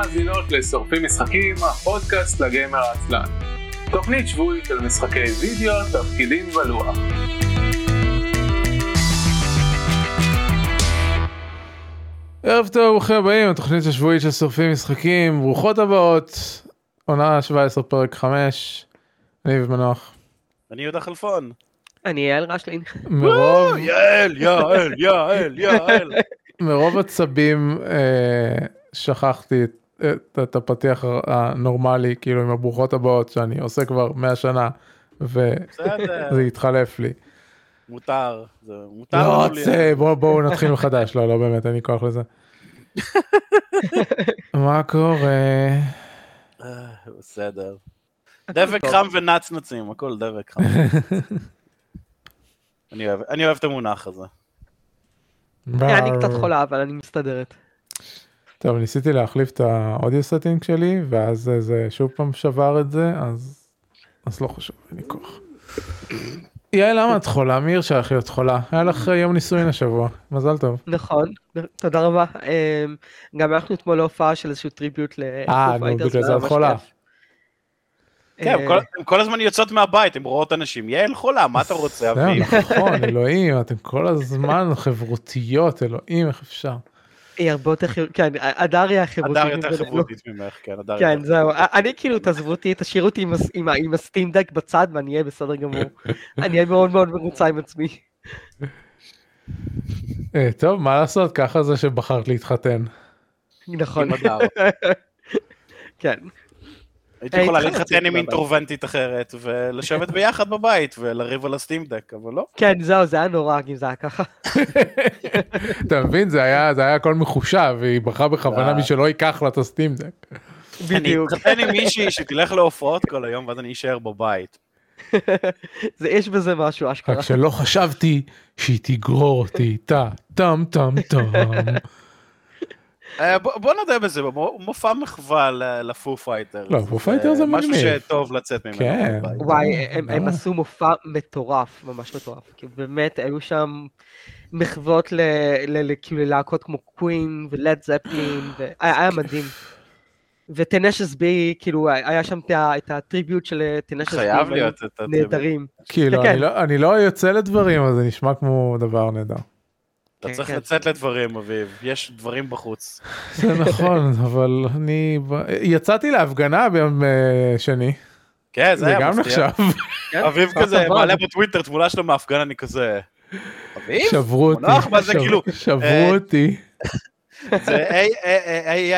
מאזינות לשורפים משחקים, הפודקאסט לגיימר העצלן. תוכנית שבועית של משחקי וידאו, תפקידים ולוח. ערב טוב, ברוכים הבאים, התוכנית השבועית של שורפים משחקים, ברוכות הבאות, עונה 17 פרק 5, אני ומנוח. אני יהודה חלפון. אני יעל רשלין. מרוב, יעל, יעל, יעל, יעל. מרוב עצבים אה, שכחתי את, את, את הפתיח הנורמלי, כאילו עם הברוכות הבאות שאני עושה כבר 100 שנה, וזה התחלף לי. מותר. זה מותר לא רוצה, בואו בוא נתחיל מחדש, לא, לא באמת, אין לי כוח לזה. מה קורה? אה, בסדר. דבק חם ונצנצים, הכל דבק חם. אני אוהב את המונח הזה. אני קצת חולה, אבל אני מסתדרת. טוב, ניסיתי להחליף את ה audio setting שלי, ואז זה שוב פעם שבר את זה, אז, אז לא חשוב, אין לי כוח. יעל, למה את חולה? מי הרשה לך להיות חולה? היה לך יום נישואין השבוע, מזל טוב. נכון, תודה רבה. אמ, גם הלכנו אתמול להופעה של איזשהו tribute ל... אה, נו, בגלל זה את חולה. כן, אה, הם כל- הזמן יוצאות מהבית, הן רואות אנשים. יעל חולה, מה אתה רוצה, אביב? נכון, אלוהים, אתם כל הזמן חברותיות, אלוהים, איך אפשר? היא הרבה יותר חברותית, כן, הדר היא החברותית. הדר יותר. חברותית ממך, כן, הדר כן, יותר. זהו, אני כאילו תעזבו אותי, תשאירו אותי עם הס- עם ה- עם הסטים דק בצד ואני אהיה בסדר גמור. אני אהיה מאוד מאוד מרוצה עם עצמי. אה, טוב, מה לעשות, ככה זה שבחרת להתחתן. נכון, עם הדר. כן. הייתי יכולה התחלתי להתחתן עם בבית. אינטרוונטית אחרת, ולשבת ביחד בבית, ולריב על הסטים דק, אבל לא. כן, זהו, זה היה נורא אם זה היה ככה. אתה מבין, זה היה זה היה הכל מחושב, והיא בחרה בכוונה אה. מי שלא ייקח לה את הסטים דק. אני בדיוק. אתחתן עם מישהי שתלך להופעות כל היום, ואז אני אשאר בבית. זה- יש בזה משהו, אשכרה. רק שלא חשבתי שהיא תגרור אותי איתה, טם טם טם. אה, בוא נודה בזה, מו- מופע מחווה ל Foo Fighter. לא, Foo Fighter זה משהו מגניב. שטוב לצאת ממנו. כן. וואי, הם, אה. עשו מופע מטורף, ממש מטורף. כי באמת, היו שם מחוות כאילו ללהקות כמו Queen ו Led Zeppelin, היה מדהים. ו Tenacious D, כאילו, היה שם את ה tribute של Tenacious D, חייב להיות את ה tribute. נהדרים. כאילו, כן. אני לא- אני לא יוצא לדברים, אז זה נשמע כמו דבר נהדר. אתה כן, צריך כן. לצאת לדברים, אביב. יש דברים בחוץ. זה נכון, אבל אני... יצאתי להפגנה ביום אה, שני, כן, זה זה היה גם מפתיע. נחשב. אביב כל כזה. מעלה בטוויטר תמונה שלו מההפגנה, אני כזה... אביב? שברו אותי. מונח, מה זה שב- כאילו, שברו אה, אותי. זה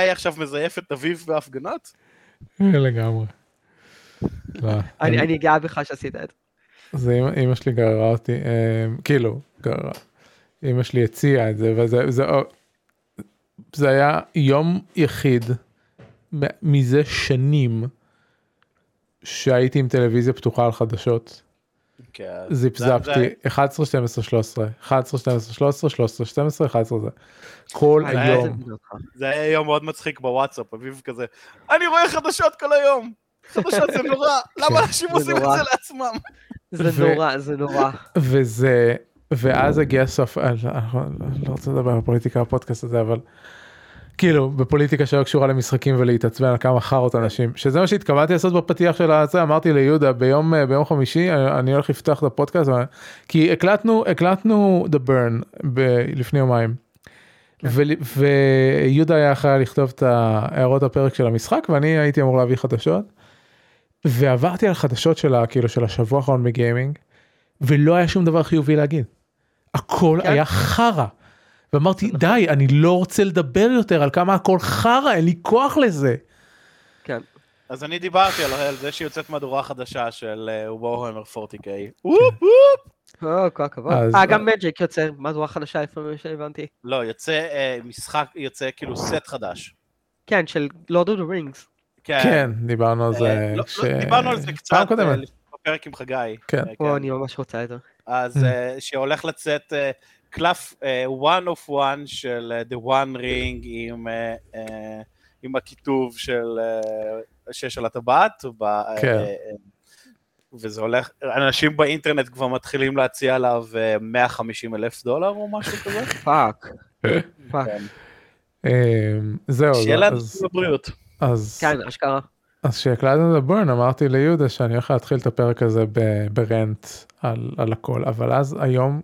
AI עכשיו מזייף את אביב בהפגנות? לגמרי. לא, אני אני גאה בך שעשית את זה. זה אמא- שלי גררה אותי, אה, כאילו, גררה. אמא שלי הציעה את זה, וזה זה, זה היה יום יחיד מ- מזה שנים שהייתי עם טלוויזיה פתוחה על חדשות. כן. זיפזפתי 11, 12, 13, 11, 12, 13, 13, 12, 11 זה. כל וואי, היום. זה היה יום מאוד מצחיק בוואטסאפ, אביב כזה, אני רואה חדשות כל היום. חדשות זה נורא, למה אנשים זה עושים את. זה לעצמם? זה נורא, זה נורא. וזה ואז הגיע סוף אה, לא, לא לא רוצה לדבר על פוליטיקה בפודקאסט הזה אבל כאילו בפוליטיקה שלא קשורה למשחקים ולהתעצבן על כמה חארות אנשים שזה מה שהתכוונתי לעשות בפתיח של הזה אמרתי ליהודה ביום אה, ביום חמישי אה, אני הולך לפתוח את הפודקאסט כי הקלטנו הקלטנו the burn ב- לפני יומיים. ול- ויהודה היה אחראי לכתוב את הערות הפרק של המשחק ואני הייתי אמור להביא חדשות. ועברתי על חדשות של ה- כאילו של השבוע האחרון בגיימינג ולא היה שום דבר חיובי להגיד. הכל כן. היה חרא. ואמרתי די אני לא רוצה לדבר יותר על כמה הכל חרא אין לי כוח לזה. כן. אז אני דיברתי על על זה שיוצאת מהדורה חדשה של וורהמר 40K. וופ וופ. או, כל הכבוד. אז- אה, גם Magic יוצא, מהדורה חדשה איפה שהבנתי. לא, יוצא אה, משחק, יוצא כאילו סט חדש. כן, של Lord of the Rings. כן דיברנו על זה. אה, לא- ש- לא, דיברנו על זה קצת פעם קודמת. אה, לפני בפרק עם חגי. כן. אה, או, אני ממש רוצה את זה. אז אה, שהולך לצאת אה, קלף אה, one of one של The One Ring עם, אה, אה, עם הכיתוב של אה, שיש על הטבעת. כן. וזה הולך, אנשים באינטרנט כבר מתחילים להציע עליו אה, 150 אלף דולר או משהו כזה. פאק. פאק. כן. זהו, שיהיה לנו בבריאות. אז כן, אשכרה. אז כשהקלטנו את הברן אמרתי ליהודה שאני הולך להתחיל את הפרק הזה ב rant על, על הכל אבל אז היום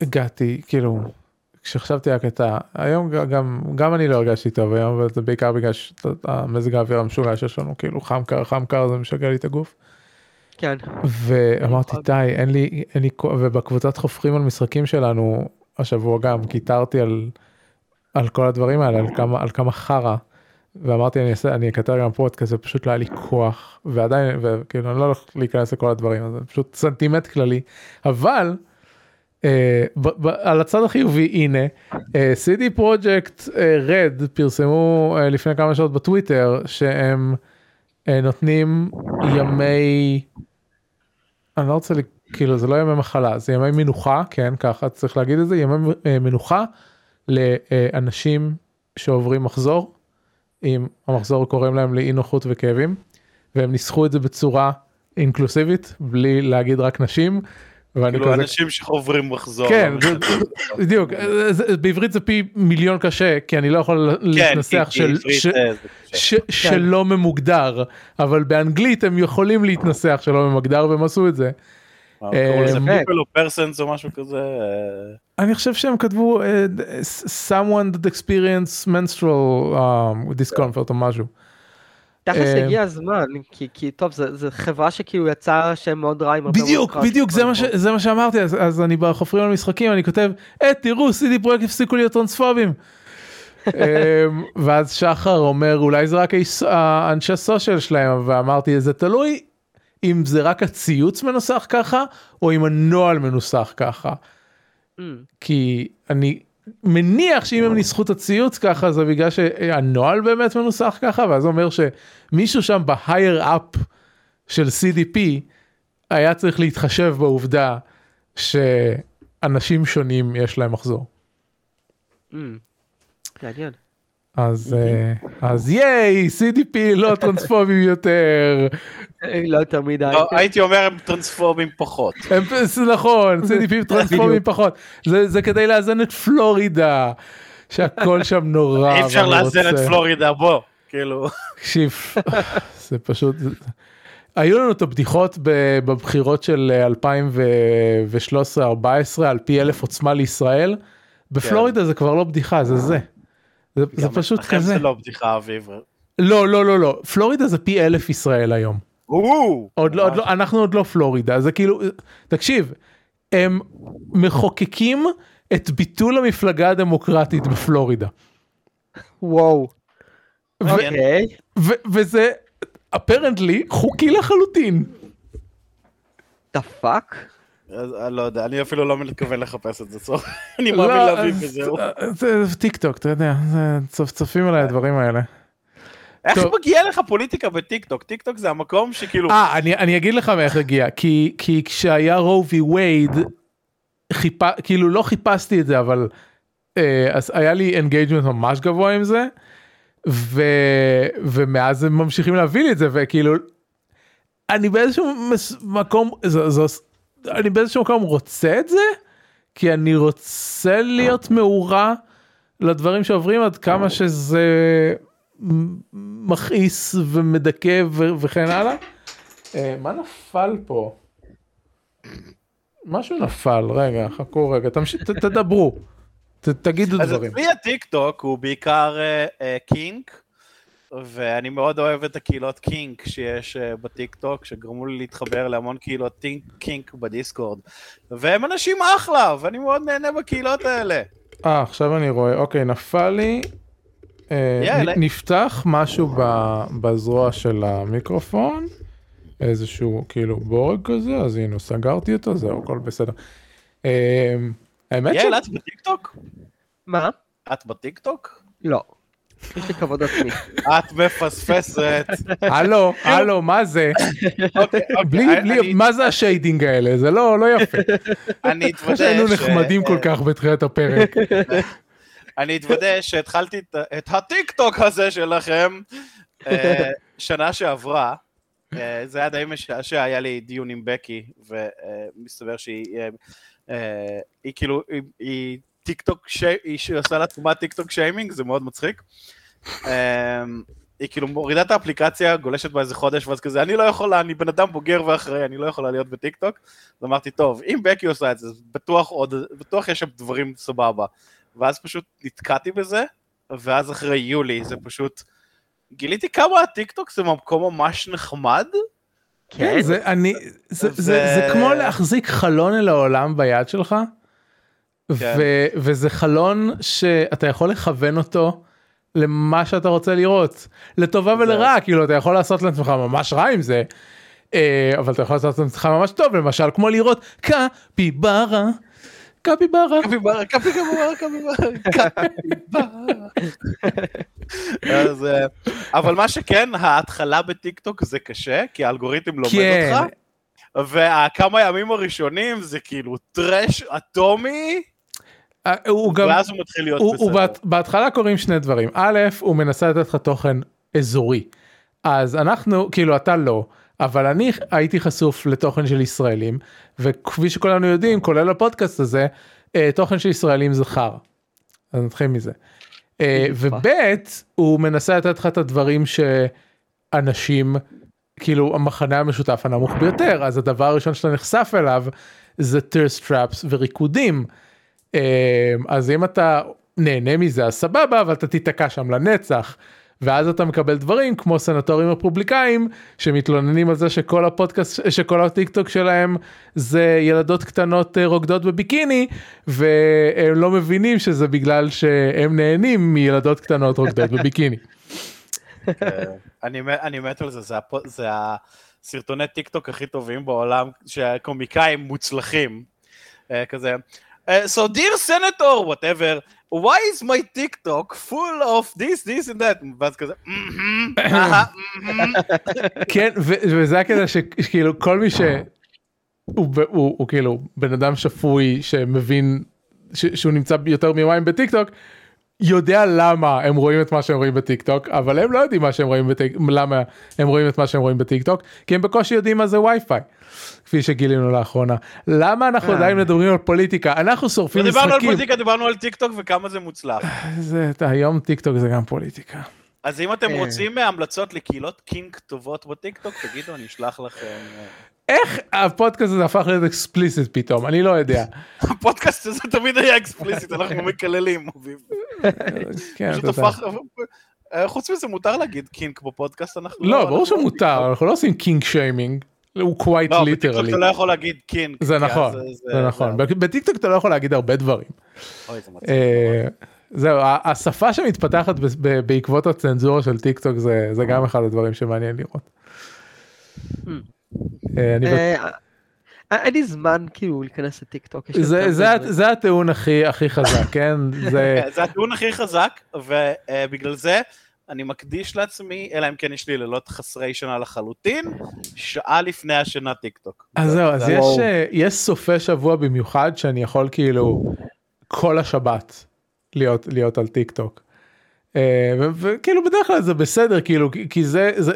הגעתי כאילו כשחשבתי על הקטע היום ג- גם גם אני לא הרגשתי טוב היום וזה בעיקר בגלל שהמזג האוויר המשוגע שיש לנו כאילו חם קר חם קר זה משגע לי את הגוף כן. ואמרתי. די אין לי אין לי כוח", ובקבוצת חופרים על משחקים שלנו השבוע גם קיטרתי על על כל הדברים האלה על כמה על כמה חרא. ואמרתי אני אעשה אני אקטר גם פודקאסט ופשוט לא היה לי כוח ועדיין וכאילו אני לא הולך להיכנס לכל הדברים אז זה פשוט סנטימט כללי אבל. אה, ב- ב- על הצד החיובי הנה אה, CD פרויקט רד פרסמו אה, לפני כמה שעות בטוויטר שהם אה, נותנים ימי אני לא רוצה ל- כאילו זה לא ימי מחלה זה ימי מנוחה כן ככה צריך להגיד את זה ימי אה, מנוחה לאנשים שעוברים מחזור אם המחזור גורם להם לאי נוחות וכאבים והם ניסחו את זה בצורה אינקלוסיבית בלי להגיד רק נשים. ואני כאילו כזה אנשים שחוברים מחזור. כן, לא. בדיוק, בעברית זה פי מיליון קשה, כי אני לא יכול כן, להתנסח כי- של, עברית, ש-. ש- שלא ממוגדר, אבל באנגלית הם יכולים להתנסח שלא ממוגדר והם עשו את זה. אה, people או persons או משהו כזה. אה, אני חושב שהם כתבו אה, someone that experience menstrual um, discomfort או משהו. תכלס אה, הגיע הזמן, כי, כי טוב, זו זו חברה שכאילו יצאה שם מאוד רע עם הרבה בדיוק. בדיוק, זה מה ש- זה מה שאמרתי, אז- אז אני בחופרים על משחקים, אני כותב, אה, תראו, CD פרויקט הפסיקו להיות טרנספובים. אמ, ואז שחר אומר, אולי זה רק האנשי הסושיאל שלהם, ואמרתי, זה תלוי אם זה רק הציוץ מנוסח ככה, או אם הנוהל מנוסח ככה. Mm, כי אני מניח שאם הם ניסחו את הציוץ ככה זה בגלל שהנוהל באמת מנוסח ככה ואז אומר שמישהו שם ב-higher up של CDP היה צריך להתחשב בעובדה שאנשים שונים יש להם מחזור. mm. אז אה, אז ייי CDP לא טרנספובים יותר אה, לא יותר מדי. לא, הייתי אומר הם טרנספורמים פחות. נכון CDP טרנספובים. פחות זה זה כדי לאזן את פלורידה שהכל שם נורא. אי אפשר לאזן את פלורידה בוא. כאילו. תקשיב, זה פשוט, היו לנו את הבדיחות ב- בבחירות של 2013-2014 על פי אלף עוצמה לישראל, בפלורידה זה כבר לא בדיחה, זה זה. זה, זה פשוט כזה. זה לא בדיחה אביב. לא, לא, לא, לא, פלורידה זה פי אלף ישראל היום. או, עוד לא, עוד לא, אנחנו עוד לא פלורידה, זה כאילו, תקשיב, הם מחוקקים את ביטול המפלגה הדמוקרטית בפלורידה. וואו. ו- אוקיי. ו- וזה apparently חוקי לחלוטין. The fuck? אז אני לא יודע, אני אפילו לא מתכוון לחפש את זה, סוף. אני לא, מאמין לאביב אז- וזהו. זה זה טיק טוק, אתה יודע, צפצפים עליי הדברים האלה. איך. מגיע לך פוליטיקה בטיק טוק? טיק טוק זה המקום שכאילו, אה, אני אני אגיד לך מאיך הגיע, כי כי כשהיה Roe v. Wade, כאילו לא חיפשתי את זה, אבל אה, אז היה לי engagement ממש גבוה עם זה, ומאז הם ממשיכים להביא לי את זה, וכאילו, אני באיזשהו מקום, זו, זו, אני באיזשהו מקום רוצה את זה, כי אני רוצה להיות מעורה לדברים שעוברים עד כמה שזה מכעיס ומדכא ו- וכן הלאה. אה, מה נפל פה? משהו נפל, רגע, חכו רגע, תדברו, ת, תגידו אז דברים. אצלי הטיק טוק הוא בעיקר אה, אה, kink, ואני מאוד אוהב את הקהילות kink שיש אה, בטיק טוק, שגרמו לי להתחבר להמון קהילות kink, kink בדיסקורד, והם אנשים אחלה, ואני מאוד נהנה בקהילות האלה. אה, עכשיו אני רואה, אוקיי, נפל לי, אה, יאללה. נ- נפתח משהו ב, בזרוע של המיקרופון, איזשהו כאילו בורג כזה, אז הנה, סגרתי אותו, זהו, הכל בסדר. אה, האמת יעל, את בטיק טוק? מה? את בטיק טוק? לא. יש לי כבוד עצמי. את מפספסת. הלו, הלו, מה זה? אוקיי, בלי, אוקיי, בלי, אני- מה זה ה shading האלה? זה לא, לא יפה. אני אתוודה שהיינו ש- נחמדים כל כך בתחילת הפרק. אני אתוודה שהתחלתי את- הטיק טוק הזה שלכם אה, שנה שעברה. אה, זה היה די משעשע, היה לי דיון עם בקי, ומסתבר שהיא אה, היא כאילו, היא- היא טיק טוק, שהיא עושה לעצמה טיק טוק שיימינג, זה מאוד מצחיק. אמ, היא כאילו מורידה את האפליקציה, גולשת בה איזה חודש, ואז כזה, אני לא יכולה, אני בן אדם בוגר ואחראי, אני לא יכולה להיות בטיק טוק. אז אמרתי, טוב, אם בקי עושה את זה, בטוח עוד, בטוח יש שם דברים סבבה. ואז פשוט נתקעתי בזה, ואז אחרי יולי זה פשוט, גיליתי כמה הטיק טוק זה מקום ממש נחמד. כן, זה, אני, זה, ו... זה, זה כמו להחזיק חלון אל העולם ביד שלך, כן. ו, וזה חלון שאתה יכול לכוון אותו. למה שאתה רוצה לראות לטובה ולרעה כאילו אתה יכול לעשות לעצמך ממש רע עם זה אה, אבל אתה יכול לעשות לעצמך ממש טוב למשל כמו לראות קפיברה. קפיברה. קפיברה, קפיברה, קפיברה. אה, אבל מה שכן, ההתחלה בטיק טוק זה קשה, כי האלגוריתם לומד כן. אותך, וכמה ימים הראשונים זה כאילו טראש אטומי. אה, הוא גם, ואז הוא מתחיל להיות הוא, בסדר. הוא בת, בהתחלה קוראים שני דברים, א', הוא מנסה לתת לך תוכן אזורי, אז אנחנו, כאילו אתה לא, אבל אני הייתי חשוף לתוכן של ישראלים, וכפי שכולנו יודעים, כולל הפודקאסט הזה, אה, תוכן של ישראלים זה חרא. אז נתחיל מזה. אה, וב' הוא מנסה לתת לך את הדברים שאנשים, כאילו המכנה המשותף הנמוך ביותר, אז הדבר הראשון שאתה נחשף אליו זה thirst traps וריקודים. אמ, אז אם אתה נהנה מזה אז סבבה אבל אתה תיתקע שם לנצח. ואז אתה מקבל דברים כמו סנטורים רפובליקאים שמתלוננים על זה שכל הפודקאסט שכל הטיק טוק שלהם זה ילדות קטנות אה, רוקדות בביקיני והם לא מבינים שזה בגלל שהם נהנים מילדות קטנות רוקדות בביקיני. אני מת על זה זה הסרטוני טיק טוק הכי טובים בעולם שהקומיקאים מוצלחים אה, כזה Uh, so dear senator, whatever, why is my TikTok full of this, this and that? ואז כזה, כן, וזה הקטע שכאילו כל מי ש... הוא, כאילו בן אדם שפוי שמבין שהוא נמצא יותר מיומיים בטיק טוק יודע למה הם רואים את מה שהם רואים בטיק טוק אבל הם לא יודעים מה שהם רואים בטיק למה הם רואים את מה שהם רואים בטיק טוק כי הם בקושי יודעים מה זה וי-פיי. כפי שגילינו לאחרונה למה אנחנו עדיין מדברים על פוליטיקה אנחנו שורפים משחקים. דיברנו על פוליטיקה דיברנו על טיק טוק וכמה זה מוצלח. זה היום טיק טוק זה גם פוליטיקה. אז אם אתם רוצים המלצות לקהילות kink טובות בטיק טוק תגידו אני אשלח לכם. איך הפודקאסט הזה הפך להיות explicit פתאום אני לא יודע. הפודקאסט הזה תמיד היה explicit אנחנו מקללים. כן, אה, חוץ מזה מותר להגיד kink בפודקאסט אנחנו לא ברור שמותר אנחנו לא עושים kink shaming. הוא quite literally. לא, אתה לא יכול להגיד kink. זה נכון, זה נכון. בטיקטוק אתה לא יכול להגיד הרבה דברים. אה, זהו, השפה שמתפתחת בעקבות הצנזורה של טיק טוק זה גם אחד הדברים שמעניין לראות. אה, אין לי זמן כאילו להיכנס לטיק טוק. זה הטיעון הכי חזק, כן? זה הטיעון הכי חזק, ובגלל זה אני מקדיש לעצמי, אלא אם כן יש לי לילות חסרי שינה לחלוטין, שעה לפני השינה טיק טוק. אז זהו, אז יש, יש סופי שבוע במיוחד שאני יכול כאילו כל השבת להיות, להיות על טיק טוק. וכאילו בדרך כלל זה בסדר כאילו כי זה זה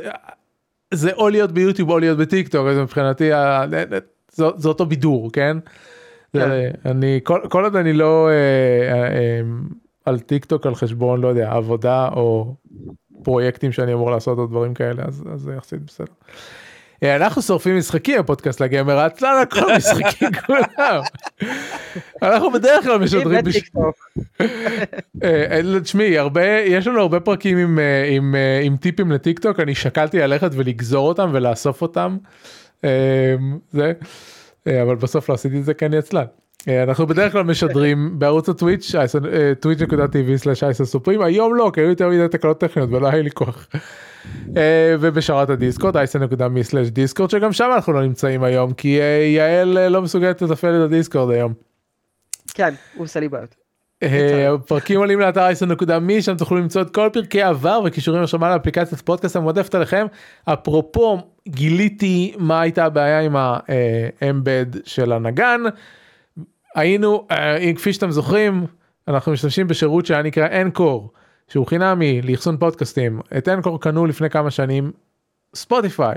זה או להיות ביוטיוב או להיות בטיק טוק אז מבחינתי זה, זה אותו בידור כן. כן. אני כל, כל עוד אני לא אה, אה, אה, על טיק טוק על חשבון לא יודע עבודה או פרויקטים שאני אמור לעשות או דברים כאלה אז זה יחסית בסדר. אנחנו שורפים משחקים בפודקאסט לגמר עצלן על כל משחקים כולם. אנחנו בדרך כלל משדרים. אה, אה, תשמעי הרבה יש לנו הרבה פרקים עם, עם, עם טיפים לטיק טוק אני שקלתי ללכת ולגזור אותם ולאסוף אותם. זה אבל בסוף לא עשיתי את זה כי אני עצלן. אה, אנחנו בדרך כלל משדרים בערוץ הטוויץ' twitch.tv/סופרים היום לא כי היו יותר מדי תקלות טכניות ולא היה לי כוח. אה, ובשרת הדיסקורד אייסן.מי/דיסקורד שגם שם אנחנו לא נמצאים היום כי אה, יעל לא מסוגלת לתפעל את הדיסקורד היום. כן הוא עושה לי בעיות. פרקים עולים לאתר אייסן.מי שם תוכלו למצוא את כל פרקי העבר וקישורים לשמע לאפליקציית פודקאסט המועדפת עליכם. אפרופו גיליתי מה הייתה הבעיה עם האמבד של הנגן. היינו, אה, כפי שאתם זוכרים, אנחנו משתמשים בשירות שהיה נקרא אנקור, שהוא חינמי לאחסון פודקאסטים. את Anchor קנו לפני כמה שנים ספוטיפיי.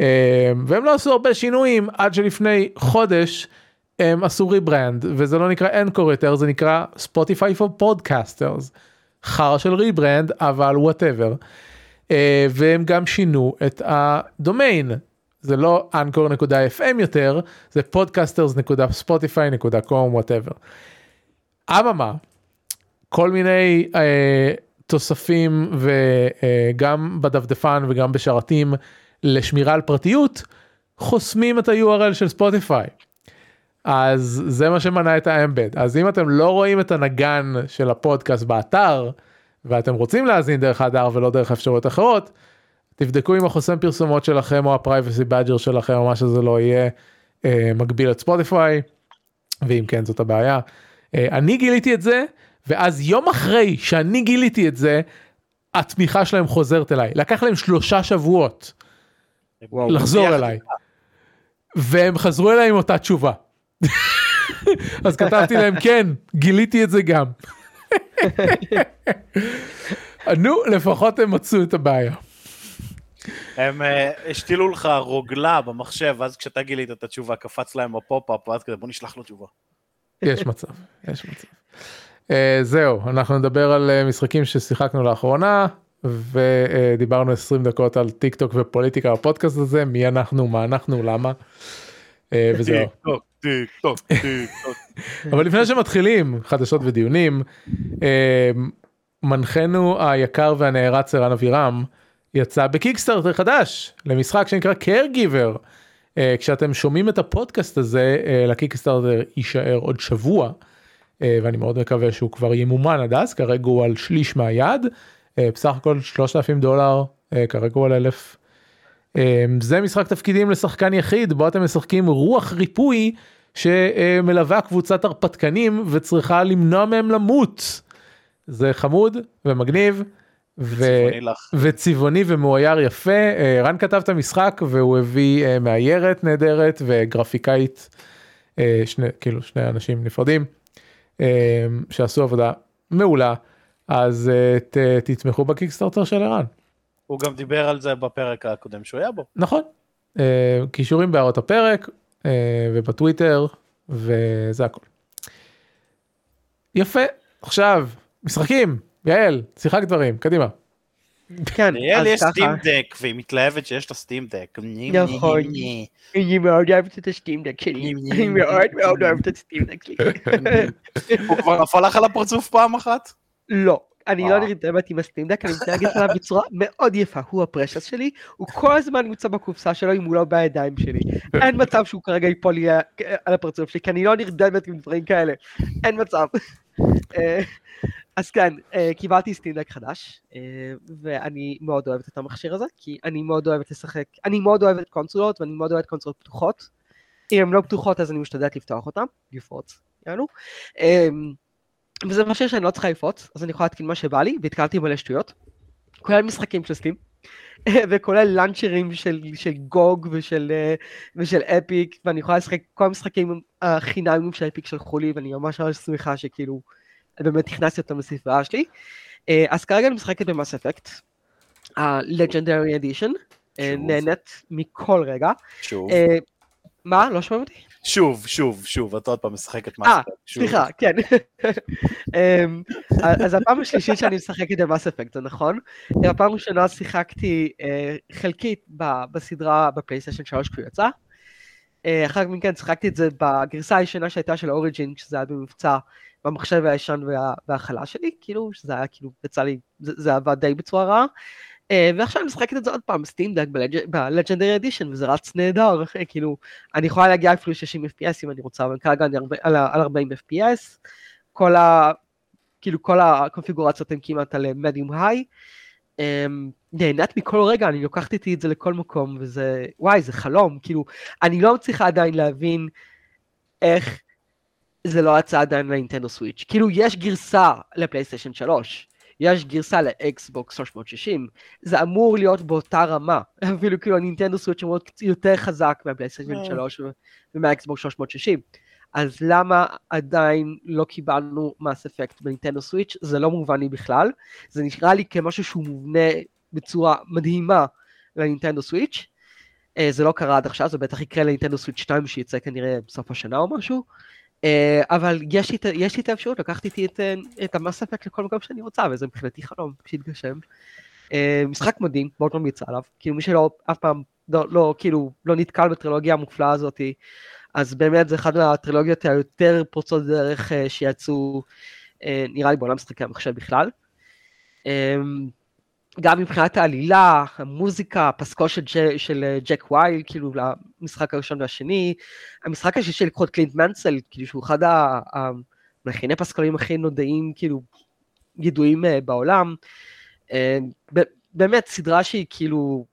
אה, והם לא עשו הרבה שינויים עד שלפני חודש הם עשו rebrand וזה לא נקרא Anchor יותר זה נקרא Spotify for Podcasters. חרא של rebrand אבל whatever. והם גם שינו את הדומיין זה לא anchor.fm יותר זה podcasters.spotify.com whatever. אממה כל מיני אה, תוספים וגם אה, בדפדפן וגם בשרתים לשמירה על פרטיות חוסמים את ה-URL של ספוטיפיי. אז זה מה שמנע את ה embed אז אם אתם לא רואים את הנגן של הפודקאסט באתר ואתם רוצים להאזין דרך האתר ולא דרך אפשרויות אחרות תבדקו אם החוסם פרסומות שלכם או ה Privacy Badger שלכם או מה שזה לא יהיה אה, מגביל את ספוטיפיי ואם כן זאת הבעיה. אה, אני גיליתי את זה ואז יום אחרי שאני גיליתי את זה התמיכה שלהם חוזרת אליי לקח להם שלושה שבועות וואו, לחזור אליי. והם חזרו אליי עם אותה תשובה. אז כתבתי להם כן גיליתי את זה גם. נו לפחות הם מצאו את הבעיה. הם אה, השתילו לך רוגלה במחשב, ואז כשאתה גילית את התשובה, קפץ להם ב pop-up, ואז כזה בוא נשלח לו תשובה. יש מצב יש מצב. Uh, זהו אנחנו נדבר על uh, משחקים ששיחקנו לאחרונה ודיברנו 20 דקות על טיק טוק ופוליטיקה בפודקאסט הזה מי אנחנו מה אנחנו למה. וזהו. אבל לפני שמתחילים חדשות ודיונים אה, מנחנו היקר והנערץ ערן אבירם יצא בקיקסטארטר חדש למשחק שנקרא caregiver. אה, כשאתם שומעים את הפודקאסט הזה אה, לקיקסטארטר יישאר עוד שבוע אה, ואני מאוד מקווה שהוא כבר ימומן עד אז כרגע הוא על שליש מהיעד אה, בסך הכל 3,000 דולר כרגע הוא על אלף. אה, זה משחק תפקידים לשחקן יחיד בו אתם משחקים רוח ריפוי שמלווה קבוצת הרפתקנים וצריכה למנוע מהם למות. זה חמוד ומגניב ו... וצבעוני ומאויר יפה. אה, רן כתב את המשחק והוא הביא אה, מאיירת נהדרת וגרפיקאית, אה, שני, כאילו שני אנשים נפרדים, שעשו עבודה מעולה. אז ת, תתמכו בקיקסטארטר של ערן. הוא גם דיבר על זה בפרק הקודם שהוא היה בו. נכון. אה, קישורים בהערות הפרק אה, ובטוויטר וזה הכל. יפה עכשיו משחקים יעל שיחק דברים קדימה. כן, אז יש. סטים דק, והיא מתלהבת שיש לה סטים דק. נכון. אני מאוד אוהבת את הסטים דק שלי. אני מאוד מאוד אוהבת את הסטים דק שלי. הוא כבר נפל לך על הפרצוף פעם אחת? לא. אני. לא נרדמת עם הסטים דק, אני מתנהגת עליו בצורה מאוד יפה, הוא הפרשס שלי, הוא כל הזמן נמצא בקופסה שלו אם הוא לא בידיים שלי. אין מצב שהוא כרגע ייפול לי אה, על הפרצוף שלי, כי אני לא נרדמת עם דברים כאלה. אין מצב. אה, אז כן, אה, קיבלתי סטים דק חדש, ואני מאוד אוהבת את המכשיר הזה, כי אני מאוד אוהבת לשחק, אני מאוד אוהבת קונסולות, ואני מאוד אוהבת קונסולות פתוחות. אם הן לא פתוחות אז אני משתדלת לפתוח אותן, לפרוץ, יענו. וזה מכשיר שאני לא צריכה לפרוץ, אז אני יכולה להתקין מה שבא לי, והתקלתי מלא שטויות. כולל משחקים של סטים, וכולל לאנצ'רים של, של GOG ושל, אה, ושל Epic, ואני יכולה לשחק כל המשחקים החינמים של Epic שלחו לי, ואני ממש ממש שמחה שכאילו, באמת הכנסתי אותם לספרייה שלי. אה, אז כרגע אני משחקת ב Mass Effect, ה-Legendary Edition, אה. נהנית מכל רגע. שוב, מה? לא שומעים אותי? שוב, שוב, שוב, את עוד פעם משחקת אה, מאסטר. שוב. סליחה, כן. אמ, אז הפעם השלישית שאני משחקת במאס אפקט, זה נכון? הפעם הראשונה שיחקתי אה, חלקית בסדרה בפלייסטיישן 3 כשהוא יצא. אה, אחר מכן שיחקתי את זה בגרסה הישנה שהייתה של אוריג'ין, שזה היה במבצע במחשב הישן וה- והחלש שלי, כאילו, שזה היה כאילו, יצא לי, זה עבד די בצורה רעה. אה, ועכשיו אני משחקת את זה עוד פעם, סטים דק בלג'נדרי אדישן, וזה רץ נהדר, כאילו, אני יכולה להגיע אפילו 60 FPS אם אני רוצה, אבל כרגע אני על, ה- על 40 FPS, כל ה... כאילו כל הקונפיגורציות הן כמעט על מדיום היי. נהנית מכל רגע, אני לוקחת איתי את זה לכל מקום, וזה, וואי, זה חלום, כאילו, אני לא מצליחה עדיין להבין איך זה לא יצא עדיין לנינטנדו סוויץ'. כאילו, יש גרסה לפלייסטיישן 3, יש גרסה לאקסבוקס 360, זה אמור להיות באותה רמה, אפילו כאילו הנינטנדו סוויץ' אמור להיות יותר חזק מהפלייסטיישן אה. 3 ו- ומהאקסבוקס 360. אז למה עדיין לא קיבלנו מס אפקט בנינטנדו סוויץ'? זה לא מובן לי בכלל. זה נראה לי כמשהו שהוא מובנה בצורה מדהימה לנינטנדו סוויץ'. אה, זה לא קרה עד עכשיו, זה בטח יקרה לנינטנדו סוויץ' 2 שיצא כנראה בסוף השנה או משהו. אה, אבל יש לי, יש לי את האפשרות לקחת איתי את, אה, את המס אפקט לכל מקום שאני רוצה, וזה מבחינתי חלום שהתגשם. אה, משחק מדהים, מאוד ממליץ עליו. כאילו מי שלא אף פעם, לא, לא, כאילו, לא נתקל בטרילוגיה המופלאה הזאתי, אז באמת זה אחת מהטרילוגיות היותר פורצות דרך שיצאו, אה, נראה לי בעולם משחקי המחשב בכלל. אה, גם מבחינת העלילה, המוזיקה, הפסקול של, ג'- של אה, ג'ק וייל, כאילו למשחק הראשון והשני, המשחק השלישי לקחות קלינט מנסל, כאילו שהוא אחד ה- המלחיני פסקולים הכי נודעים, כאילו, ידועים אה, בעולם. אה, באמת סדרה שהיא כאילו,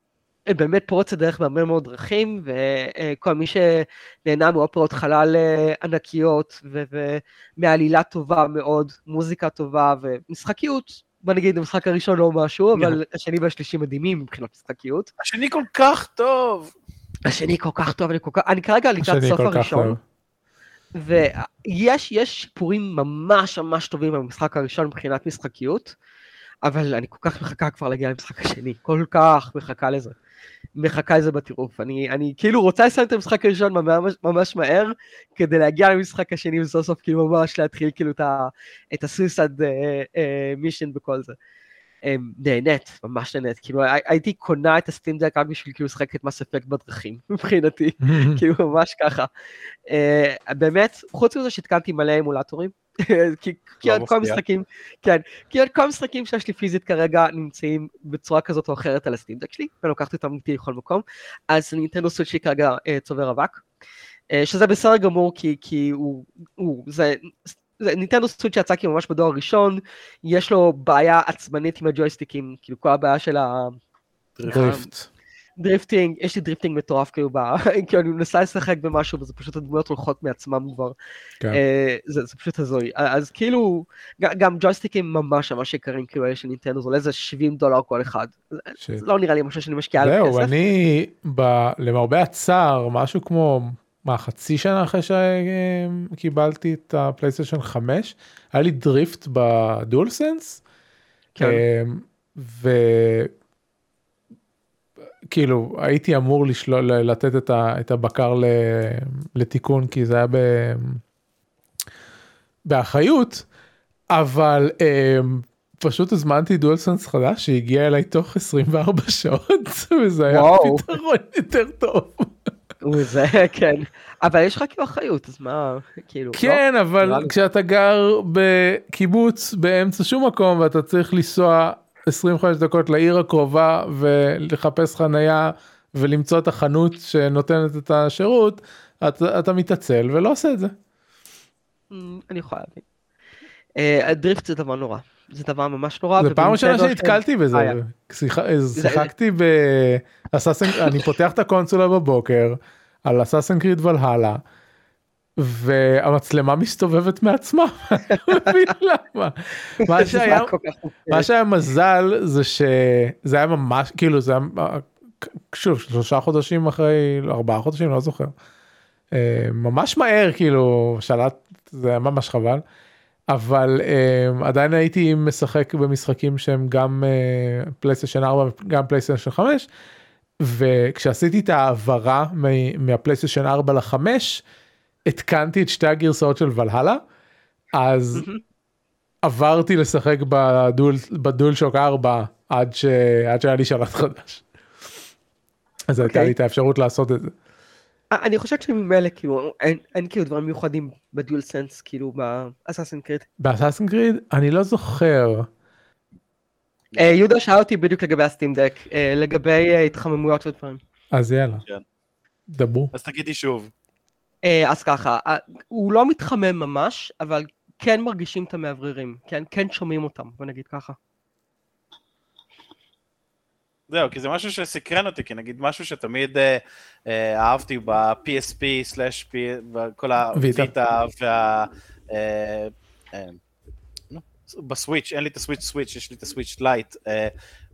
אה, באמת פורצת דרך בהרבה מאוד דרכים, וכל מי שנהנה מאופרות חלל אה, ענקיות, ומעלילה טובה מאוד, מוזיקה טובה, ומשחקיות, בוא נגיד המשחק הראשון לא משהו, אבל השני והשלישי מדהימים מבחינת משחקיות. השני כל כך טוב. השני כל כך טוב, אני כל כך, אני כרגע לקראת השני סוף כל כך הראשון. ויש יש שיפורים ממש ממש טובים במשחק הראשון מבחינת משחקיות, אבל אני כל כך מחכה כבר להגיע למשחק השני, כל כך מחכה לזה. מחכה לזה בטירוף. אני, אני כאילו רוצה לסיים את המשחק הראשון ממש, ממש מהר, כדי להגיע למשחק השני וסוף סוף כאילו ממש להתחיל כאילו את, ה, את הסויסד מישן וכל זה. אה, נהנית, ממש נהנית. כאילו הי- הייתי קונה את הסטים דק רק בשביל כאילו לשחק את מס אפקט בדרכים, מבחינתי. כאילו ממש ככה. Uh, באמת, חוץ מזה שהתקנתי מלא אמולטורים, כי, כי לא עוד כל מפתיע. המשחקים, כן, כי עוד כל המשחקים שיש לי פיזית כרגע נמצאים בצורה כזאת או אחרת על ה Steam Deck שלי, ולוקחת אותם איתי לכל מקום, אז Nintendo Switch שלי כרגע אה, צובר אבק, אה, שזה בסדר גמור, כי, כי הוא, הוא, זה, זה Nintendo Switch שיצא כאילו ממש בדור הראשון, יש לו בעיה עצבנית עם הג'ויסטיקים, כאילו כל הבעיה של ה... drift. Drifting, יש לי drifting מטורף כאילו, ב... כאילו אני מנסה לשחק במשהו וזה פשוט הדמויות הולכות מעצמם כבר. כן. אה, זה, זה פשוט הזוי. אז כאילו, גם ג'ויסטיקים ממש ממש יקרים, כאילו אלה של נינטנדו, זה עולה איזה 70 דולר כל אחד. זה לא נראה לי משהו שאני משקיעה עליו זהו, כסף. אני, ב- למרבה הצער, משהו כמו, מה, חצי שנה אחרי שקיבלתי את ה PlayStation 5, היה לי drift ב DualSense, כן. וכאילו הייתי אמור לשלול, לתת את, ה, את הבקר ל, לתיקון, כי זה היה ב, באחריות, אבל um, פשוט הזמנתי דואל סנס חדש שהגיע אליי תוך 24 שעות, וזה היה וואו. פתרון יותר טוב. הוא זה, כן. אבל יש לך כאילו אחריות, אז מה, כאילו, לא? כן, נראה אבל. כשאתה גר בקיבוץ באמצע שום מקום ואתה צריך לנסוע 25 דקות לעיר הקרובה ולחפש חנייה ולמצוא את החנות שנותנת את השירות, אתה, אתה מתעצל ולא עושה את זה. אמ, אני יכולה להבין. אה, הדריפט זה דבר נורא. זה דבר ממש נורא. זה פעם ראשונה ובנינטנדו, כן. שנתקלתי בזה, אה, שיח- שיחקתי באסאסן, אני פותח את הקונסולה בבוקר על אסאסן קריד ולהלה. והמצלמה מסתובבת מעצמה, אני לא מבין למה. מה שהיה. מה שהיה מזל זה שזה היה ממש, כאילו זה היה, שוב, שלושה חודשים אחרי, ארבעה חודשים, לא זוכר. אה, ממש מהר, כאילו, שלט, זה היה ממש חבל. אבל אה, עדיין הייתי משחק במשחקים שהם גם אה, פלייסטיישן 4 גם פלייסטיישן 5 וכשעשיתי את ההעברה מהפלייסטיישן 4 ל-5 התקנתי את שתי הגרסאות של ולהלה אז עברתי לשחק בדול בדול שוק 4 עד, ש... עד שהיה לי שלט חדש. אז הייתה אוקיי. לי את האפשרות לעשות את זה. אה, אני חושבת שממילא כאילו אין, אין כאילו דברים מיוחדים בדיול סנס כאילו באסאסין קריט. באסאסין קריד אני לא זוכר אה, יהודה שאל אותי בדיוק לגבי הסטים דק, אה, לגבי התחממויות ודברים. אז יאללה כן. דברו. אז תגידי שוב. אה, אז ככה, הוא לא מתחמם ממש, אבל כן מרגישים את המאווררים, כן, כן שומעים אותם, בוא נגיד ככה. זהו, כי זה משהו שסקרן אותי, כי נגיד משהו שתמיד אה, אה, אהבתי ב-PSP slash וכל Vita. ה Vita וה... אה, אה, ב Switch, אין לי את ה Switch Switch, יש לי את ה Switch Lite. אה,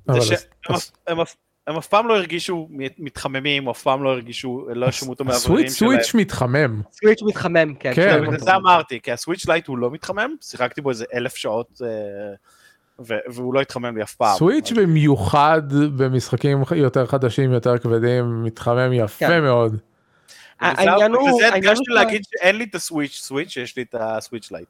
אבל זה אז- שהם אף- הם אף- פעם לא הרגישו מתחממים, או אף פעם לא הרגישו, לא את המעברים הסוויץ' שלהם. סוויץ' מתחמם. סוויץ' מתחמם, כן. כן. שומעים בגלל אותו. זה אמרתי, כי ה Switch Lite הוא לא מתחמם, שיחקתי בו איזה אלף שעות, אה, והוא לא התחמם לי אף פעם. Switch במיוחד במשחקים יותר חדשים יותר כבדים מתחמם יפה כן. מאוד. העניין הוא... בגלל זה הדגשתי להגיד שאין לי את ה Switch Switch, יש לי את ה Switch Lite.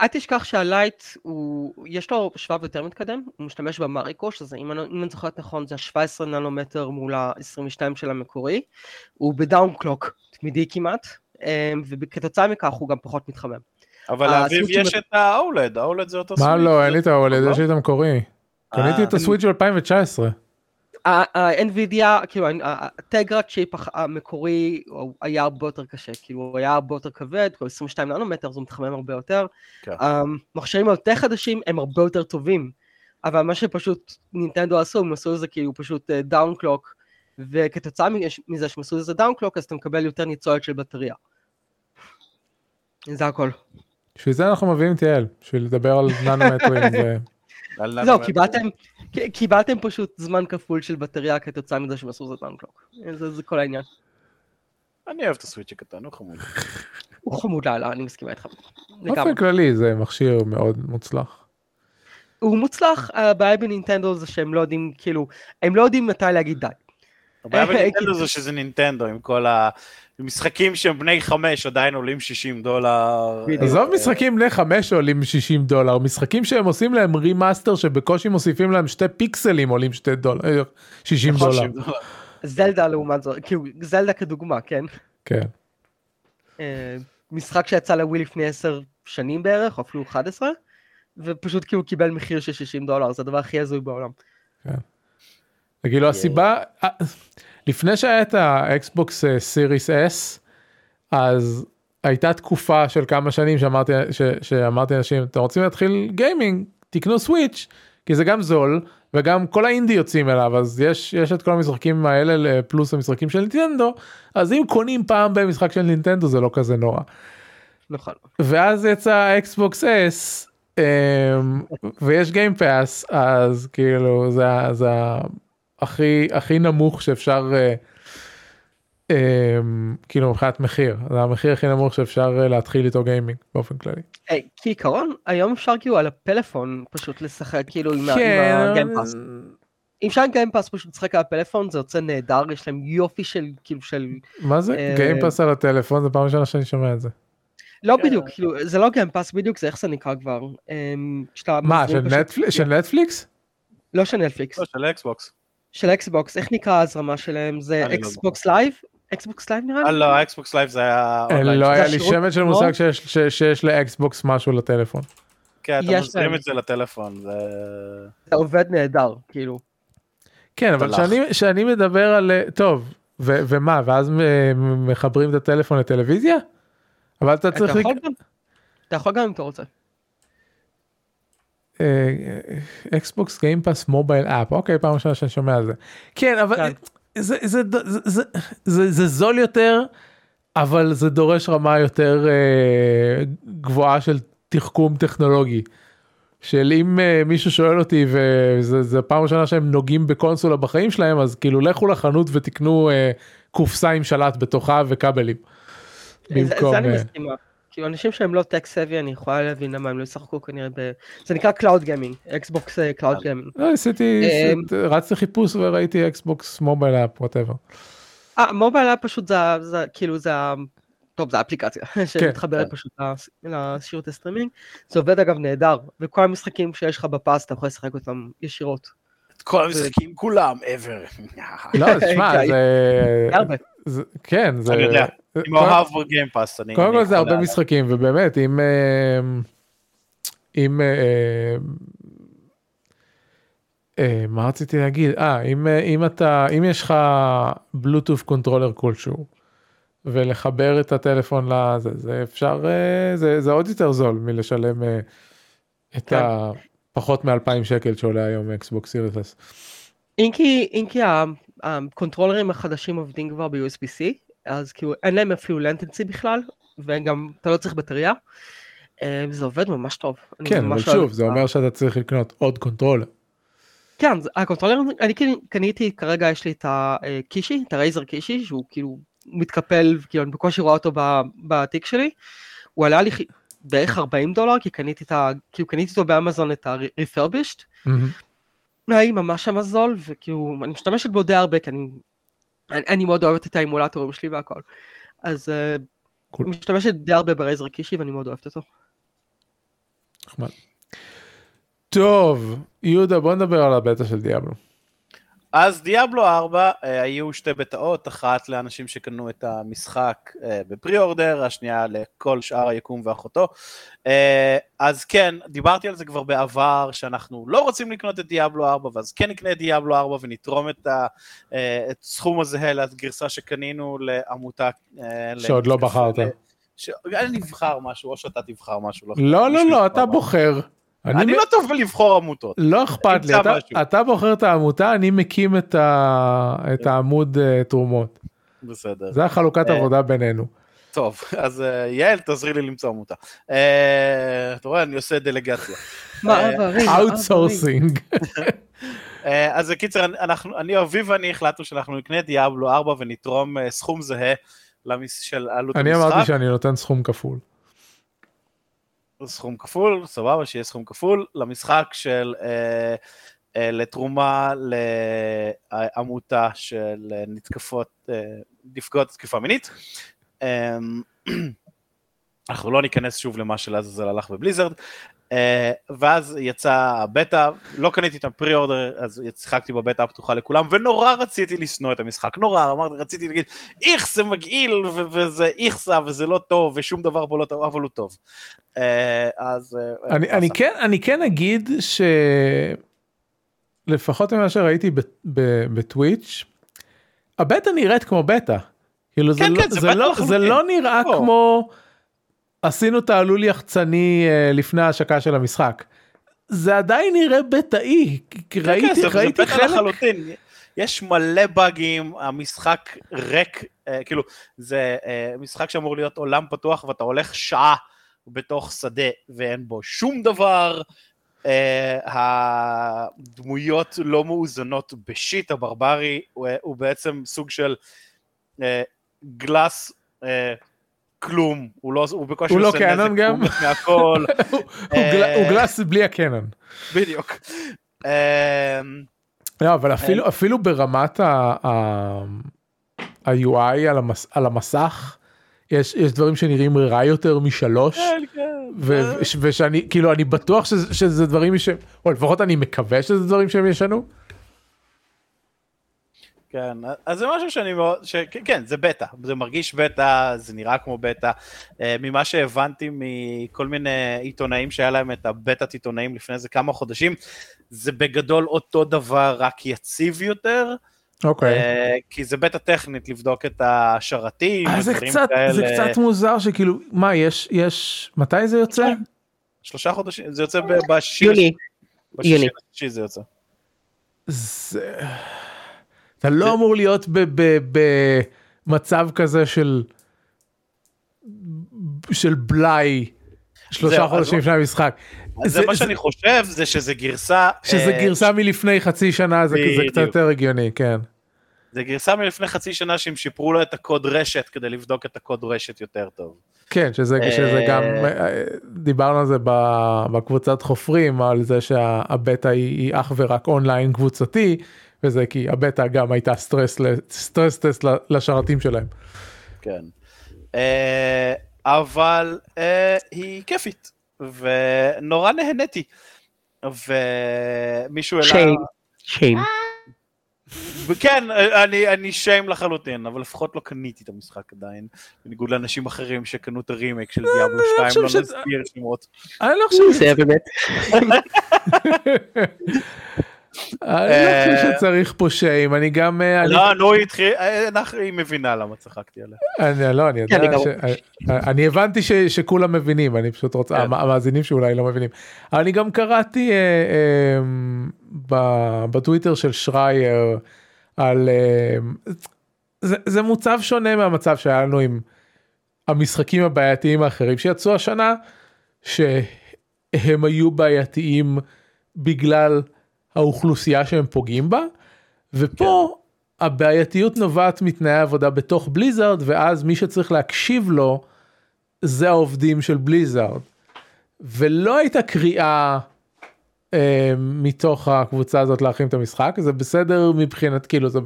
אל תשכח שה Lite הוא, יש לו שבב יותר מתקדם, הוא משתמש ב Mariko, שזה אם אני, אם אני זוכרת נכון זה ה-17 ננומטר מול ה-22 של המקורי, הוא ב downclock תמידי כמעט, אמ, וכתוצאה מכך הוא גם פחות מתחמם. אבל לאביב יש את ה-OLED, ה-OLED זה אותו Switch. מה לא אין לי את ה-OLED לא? יש לי את המקורי. קניתי את אה, ה Switch של 2019. ה-NVIDIA, כאילו ה Tegra chip המקורי היה הרבה יותר קשה, כאילו הוא היה הרבה יותר כבד, כאילו 22 ננומטר אז הוא מתחמם הרבה יותר. כן. המכשירים היותר חדשים הם הרבה יותר טובים, אבל מה שפשוט נינטנדו עשו, הם עשו לזה כאילו פשוט downclock, וכתוצאה מזה שהם עשו לזה downclock אז אתה מקבל יותר ניצולת של בטריה. זה הכל. בשביל זה אנחנו מביאים את יעל, בשביל לדבר על ננומטרים. זהו, ננומטר. קיבלתם, קיבלתם פשוט זמן כפול של בטריה כתוצאה מזה שהם עשו downclock. זה זה כל העניין. אני אוהב את ה Switch הקטן, הוא חמוד. הוא חמוד לאללה, אני מסכימה איתך. באופן כללי זה מכשיר מאוד מוצלח. הוא מוצלח, הבעיה בנינטנדו זה שהם לא יודעים, כאילו, הם לא יודעים מתי להגיד די. הבעיה בנינטנדו זה שזה נינטנדו עם כל המשחקים שהם בני חמש עדיין עולים 60 דולר. עזוב משחקים בני חמש שעולים 60 דולר, משחקים שהם עושים להם remaster שבקושי מוסיפים להם שתי פיקסלים עולים שתי דולר, אה, 60 נכון, דולר. 60. זלדה לעומת זאת, כאילו, זלדה כדוגמה, כן? כן. אה, משחק שיצא לווי לפני 10 שנים בערך, או אפילו 11, ופשוט כאילו קיבל מחיר של 60 דולר, זה הדבר הכי הזוי בעולם. כאילו הסיבה, אה, לפני שהיה את ה Xbox Series S, אז הייתה תקופה של כמה שנים שאמרתי, ש, שאמרתי לאנשים, אתם רוצים להתחיל gaming, תקנו Switch, כי זה גם זול, וגם כל האינדי יוצאים אליו, אז יש, יש את כל המשחקים האלה פלוס המשחקים של נינטנדו, אז אם קונים פעם במשחק של נינטנדו זה לא כזה נורא. נכון. ואז יצא Xbox S ויש Game Pass אז כאילו זה, זה הכי הכי נמוך שאפשר אה, אה, כאילו מבחינת מחיר זה המחיר הכי נמוך שאפשר אה, להתחיל איתו gaming באופן כללי. אה, כעיקרון, היום אפשר כאילו על הפלאפון פשוט לשחק כאילו עם כן, עם ה Game Pass. אם אפשר עם Game Pass פשוט לשחק על הפלאפון זה יוצא נהדר, יש להם יופי של כאילו של... מה זה אה, Game Pass על הטלפון זה פעם ראשונה שאני שומע את זה. לא. בדיוק, כאילו זה לא Game Pass בדיוק, זה איך זה נקרא כבר. אמ, מה של נטפליקס? לא של נטפליקס, לא, של Xbox. של Xbox, איך נקרא ההזרמה שלהם? זה Xbox Live? Xbox Live נראה אה לי? לא, האקסבוקס לייב זה היה... אה. לא היה לי שמץ של? מושג שיש- ל Xbox משהו לטלפון. כן, אתה יש מזרים. את זה לטלפון. זה... זה עובד נהדר, כאילו. כן אבל תלך. שאני שאני מדבר על אה, טוב ו- ומה ואז מחברים את הטלפון לטלוויזיה? אבל אתה צריך אתה יכול גם אם אתה רוצה. Xbox Game Pass mobile app אוקיי פעם ראשונה שאני שומע על זה כן אבל כן. זה, זה, זה, זה, זה, זה זול יותר אבל זה דורש רמה יותר אה, גבוהה של תחכום טכנולוגי. של אם אה, מישהו שואל אותי וזה זה פעם ראשונה שהם נוגעים בקונסולה בחיים שלהם אז כאילו לכו לחנות ותקנו אה, קופסה עם שלט בתוכה וכבלים. זה- במקום, זה אני אה, מסכימה. כאילו אנשים שהם לא tech savvy אני יכולה להבין למה הם לא ישחקו כנראה ב... זה נקרא cloud gaming, Xbox cloud gaming. לא, עשיתי, אמ, רצתי חיפוש וראיתי Xbox mobile app whatever. אה, mobile היה פשוט זה, זה כאילו זה, ה- טוב זה האפליקציה שמתחברת כן. פשוט לס- לשירותי סטרימינג. זה עובד אגב נהדר, וכל המשחקים שיש לך ב pass אתה יכול לשחק אותם ישירות. את כל המשחקים כולם, ever. לא, תשמע, כן, זה... הרבה. זה- כן, זה... אני יודע. עם אוהב ב Game Pass. אני- קודם כל זה הרבה משחקים, ובאמת, אם... אה, אם... אה, אה, מה רציתי להגיד? אה, אם, אה, אם אתה, אם יש לך Bluetooth controller כלשהו, ולחבר את הטלפון לזה, זה אפשר, אה, זה, זה עוד יותר זול מלשלם אה, את כן. ה... פחות מ-2,000 שקל שעולה היום Xbox Series. אם כי, אם כי ה controllerים החדשים עובדים כבר ב-USB-C, אז כאילו אין להם אפילו latency בכלל, וגם אתה לא צריך בטריה. אה, זה עובד ממש טוב. כן, אבל שוב, זה אומר שאתה צריך לקנות עוד controller. כן, ה controller, אני כאילו קניתי, כרגע יש לי את ה Kishi, את ה Razer Kishi, שהוא כאילו מתקפל, כאילו אני בקושי רואה אותו בתיק שלי. הוא עלה לי, בערך 40 דולר, כי קניתי את ה... כאילו קניתי אותו באמזון את ה-refurbished. היה ממש שם זול, וכאילו, אני משתמשת בו די הרבה, כי אני, אני, אני מאוד אוהבת את האמולטורים שלי והכל. אז אה, cool. אני משתמשת די הרבה ב Razer Kishi ואני מאוד אוהבת אותו. נחמד. טוב, יהודה בוא נדבר על הבטא של דיאבלו. אז דיאבלו 4 אה, היו שתי בטאות, אחת לאנשים שקנו את המשחק אה, בפרי אורדר, השנייה לכל שאר היקום ואחותו. אה, אז כן, דיברתי על זה כבר בעבר, שאנחנו לא רוצים לקנות את דיאבלו 4, ואז כן נקנה את דיאבלו 4 ונתרום את, ה, אה, את סכום הזהה לגרסה שקנינו לעמותה. שעוד לא בחרת. ש... אני נבחר משהו, או שאתה תבחר משהו. לא, לא, לא, יבחר אתה. בוחר. אני אני לא טוב בלבחור עמותות. לא אכפת לי, אתה- משהו. אתה בוחר את העמותה, אני מקים את ה- את העמוד אה, תרומות. בסדר. זה החלוקת אה, עבודה בינינו. טוב, אז אה, יעל, תעזרי לי למצוא עמותה. אה, אתה רואה, אני עושה דלגציה. מעברים, outsourcing. אה, אז בקיצר, אנחנו, אני, אביב ואני החלטנו שאנחנו נקנה דיאבלו 4 ונתרום אה, סכום זהה. של עלות המשחק. אמרתי שאני נותן סכום כפול. סכום כפול, סבבה, שיהיה סכום כפול, למשחק של... אה, אה, לתרומה לעמותה של אה, נתקפות, אה, נפגעות תקיפה מינית. אה, אנחנו לא ניכנס שוב למה שלעזאזל הלך בבליזרד. אה, ואז יצא הבטא, לא קניתי את הפרי אורדר, אז שיחקתי בבטא הפתוחה לכולם, ונורא רציתי לשנוא את המשחק, נורא, אמרתי, רציתי להגיד, איך זה מגעיל, וזה איכסה, וזה לא טוב, ושום דבר פה לא טוב, אבל הוא טוב. אה, אז... אה, אני, אה, אני, עשה. כן, אני כן אגיד שלפחות ממה שראיתי בטוויץ', הבטא נראית כמו בטא. כאילו זה, כן, לא, כן, זה זה, לא. זה לא נראה לא. כמו עשינו תעלול יחצני אה, לפני ההשקה של המשחק. זה עדיין נראה בטאי, כן, ראיתי, כן, ראיתי בטא חלק, לחלוטין. יש מלא באגים, המשחק ריק, אה, כאילו, זה אה, משחק שאמור להיות עולם פתוח ואתה הולך שעה בתוך שדה ואין בו שום דבר. אה, הדמויות לא מאוזנות בשיט הברברי, הוא, הוא בעצם סוג של אה, גלאס אה, כלום, הוא לא, הוא בקושי הוא לא קאנון גם? הוא מהכל, הוא, גל, אה, בלי הקנון. בדיוק. אה, לא, אבל אפילו, אפילו ברמת ה-UI על, המס, על המסך, יש, יש דברים שנראים רע יותר משלוש. כן, כן. ו- ושאני כאילו אני בטוח שזה, שזה דברים ש... או לפחות אני מקווה שזה דברים שהם ישנו. כן, אז זה משהו שאני מאוד, ש... כן, זה בטא, זה מרגיש בטא, זה נראה כמו בטא. אה, ממה שהבנתי מכל מיני עיתונאים שהיה להם את הבטא עיתונאים לפני איזה כמה חודשים, זה בגדול אותו דבר, רק יציב יותר, אוקיי. אה, כי זה בטא טכנית לבדוק את השרתים, אה, זה קצת כאלה. זה קצת מוזר שכאילו מה יש יש מתי זה יוצא? שלושה חודשים, זה יוצא בשישי, יוני, בשישי זה יוצא. זה... אתה לא אמור להיות ב- ב- במצב כזה של של בלאי שלושה חודשים לפני המשחק. אז זה מה שאני חושב, זה שזה גרסה... שזה אה, גרסה מלפני חצי שנה זה זה קצת. יותר הגיוני כן. זה גרסה מלפני חצי שנה שהם שיפרו לו את הקוד רשת כדי לבדוק את הקוד רשת יותר טוב. כן שזה, אה, שזה גם אה, דיברנו על זה ב- בקבוצת חופרים על זה שהבטא היא, היא אך ורק אונליין קבוצתי וזה כי הבטא גם הייתה סטרס ל- stress test ל- לשרתים שלהם. כן. אה, אבל אה, היא כיפית, ונורא נהניתי. ומישהו העלה... shame. shame. כן, אני, אני shame לחלוטין, אבל לפחות לא קניתי את המשחק עדיין, בניגוד לאנשים אחרים שקנו את הרימייק של דיאבלו 2, חושב לא שזה- נסביר שמות. אני לא חושב, זה באמת. אני לא חושב שצריך פה שיים אני גם אה, לא, נו, היא התחיל, אה, אנחנו- היא מבינה למה צחקתי עליה. אני לא אני יודע אני גם- ש- אני הבנתי שכולם מבינים אני פשוט רוצה כן. המ- המאזינים שאולי לא מבינים. אבל אני גם קראתי אה, אה, ב- בטוויטר של שרייר על אה, זה, זה מוצב שונה מהמצב שהיה לנו עם המשחקים הבעייתיים האחרים שיצאו השנה שהם היו בעייתיים בגלל האוכלוסייה שהם פוגעים בה ופה הבעייתיות נובעת מתנאי העבודה בתוך בליזארד ואז מי שצריך להקשיב לו זה העובדים של בליזארד. ולא הייתה קריאה אה, מתוך הקבוצה הזאת להכין את המשחק זה בסדר מבחינת כאילו זה,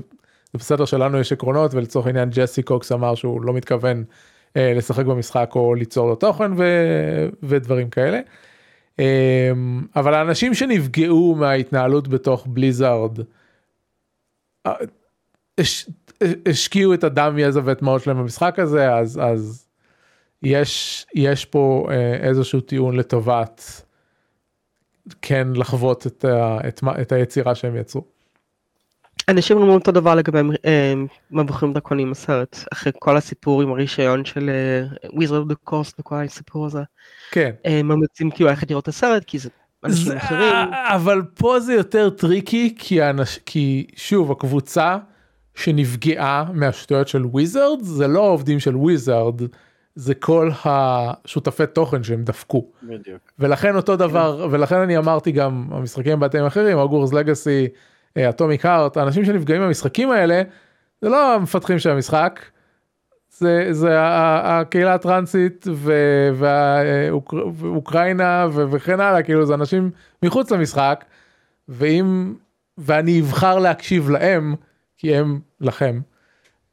זה בסדר שלנו יש עקרונות ולצורך העניין ג'סי קוקס אמר שהוא לא מתכוון אה, לשחק במשחק או ליצור לו תוכן ו, ודברים כאלה. אה, אבל האנשים שנפגעו מההתנהלות בתוך בליזארד אה, הש, השקיעו את הדם יזע ואת שלהם במשחק הזה אז אז יש יש פה אה, איזשהו טיעון לטובת כן לחוות את, את, את היצירה שהם יצרו. אנשים אומרים אותו דבר לגבי אה, מבוכים דרקונים הסרט אחרי כל הסיפור עם הרישיון של Wizards of the Coast וכל הסיפור הזה. כן. הם ממליצים כאילו ללכת לראות את הסרט כי זה אנשים אחרים. אבל פה זה יותר טריקי כי, שוב הקבוצה שנפגעה מהשטויות של Wizards זה לא העובדים של Wizards. זה כל השותפי תוכן שהם דפקו. בדיוק. ולכן אותו דבר, ולכן אני אמרתי גם המשחקים בתים אחרים, Hogwarts Legacy, אטומיק הארט, האנשים שנפגעים מהמשחקים האלה, זה לא המפתחים של המשחק, זה, זה הקהילה הטרנסית ואוקראינה וכן הלאה, כאילו זה אנשים מחוץ למשחק, ואם, ואני אבחר להקשיב להם, כי הם לכם,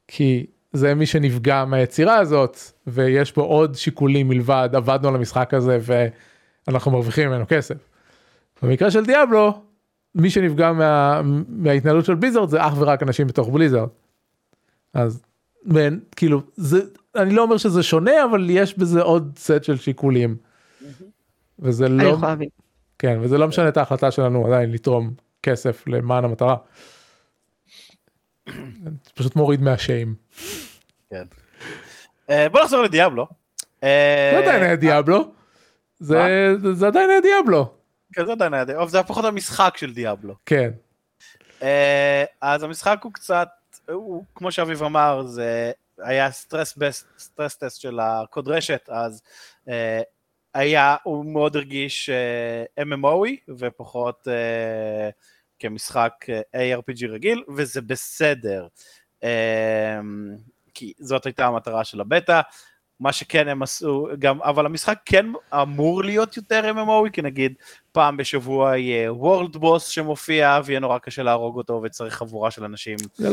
כי זה מי שנפגע מהיצירה הזאת ויש פה עוד שיקולים מלבד עבדנו על המשחק הזה ואנחנו מרוויחים ממנו כסף. במקרה של דיאבלו מי שנפגע מה, מההתנהלות של בליזרד זה אך ורק אנשים בתוך בליזרד. אז בין, כאילו זה אני לא אומר שזה שונה אבל יש בזה עוד סט של שיקולים. וזה לא, כן וזה לא משנה את ההחלטה שלנו עדיין לתרום כסף למען המטרה. פשוט מוריד מהשיים. כן. אה, בוא נחזור לדיאבלו. אה, זה עדיין היה דיאבלו. זה עדיין היה דיאבלו. כן זה עדיין היה דיאבלו, זה היה פחות המשחק של דיאבלו. כן. אה, אז המשחק הוא קצת, כמו שאביב אמר, זה היה stress stress test של הקוד רשת, אז היה, הוא מאוד הרגיש MMOי ופחות כמשחק ARPG רגיל, וזה בסדר. כי זאת הייתה המטרה של הבטא. מה שכן הם עשו, גם, אבל המשחק כן אמור להיות יותר MMO, כי נגיד פעם בשבוע יהיה וורלד בוס שמופיע, ויהיה נורא קשה להרוג אותו, וצריך חבורה של אנשים uh,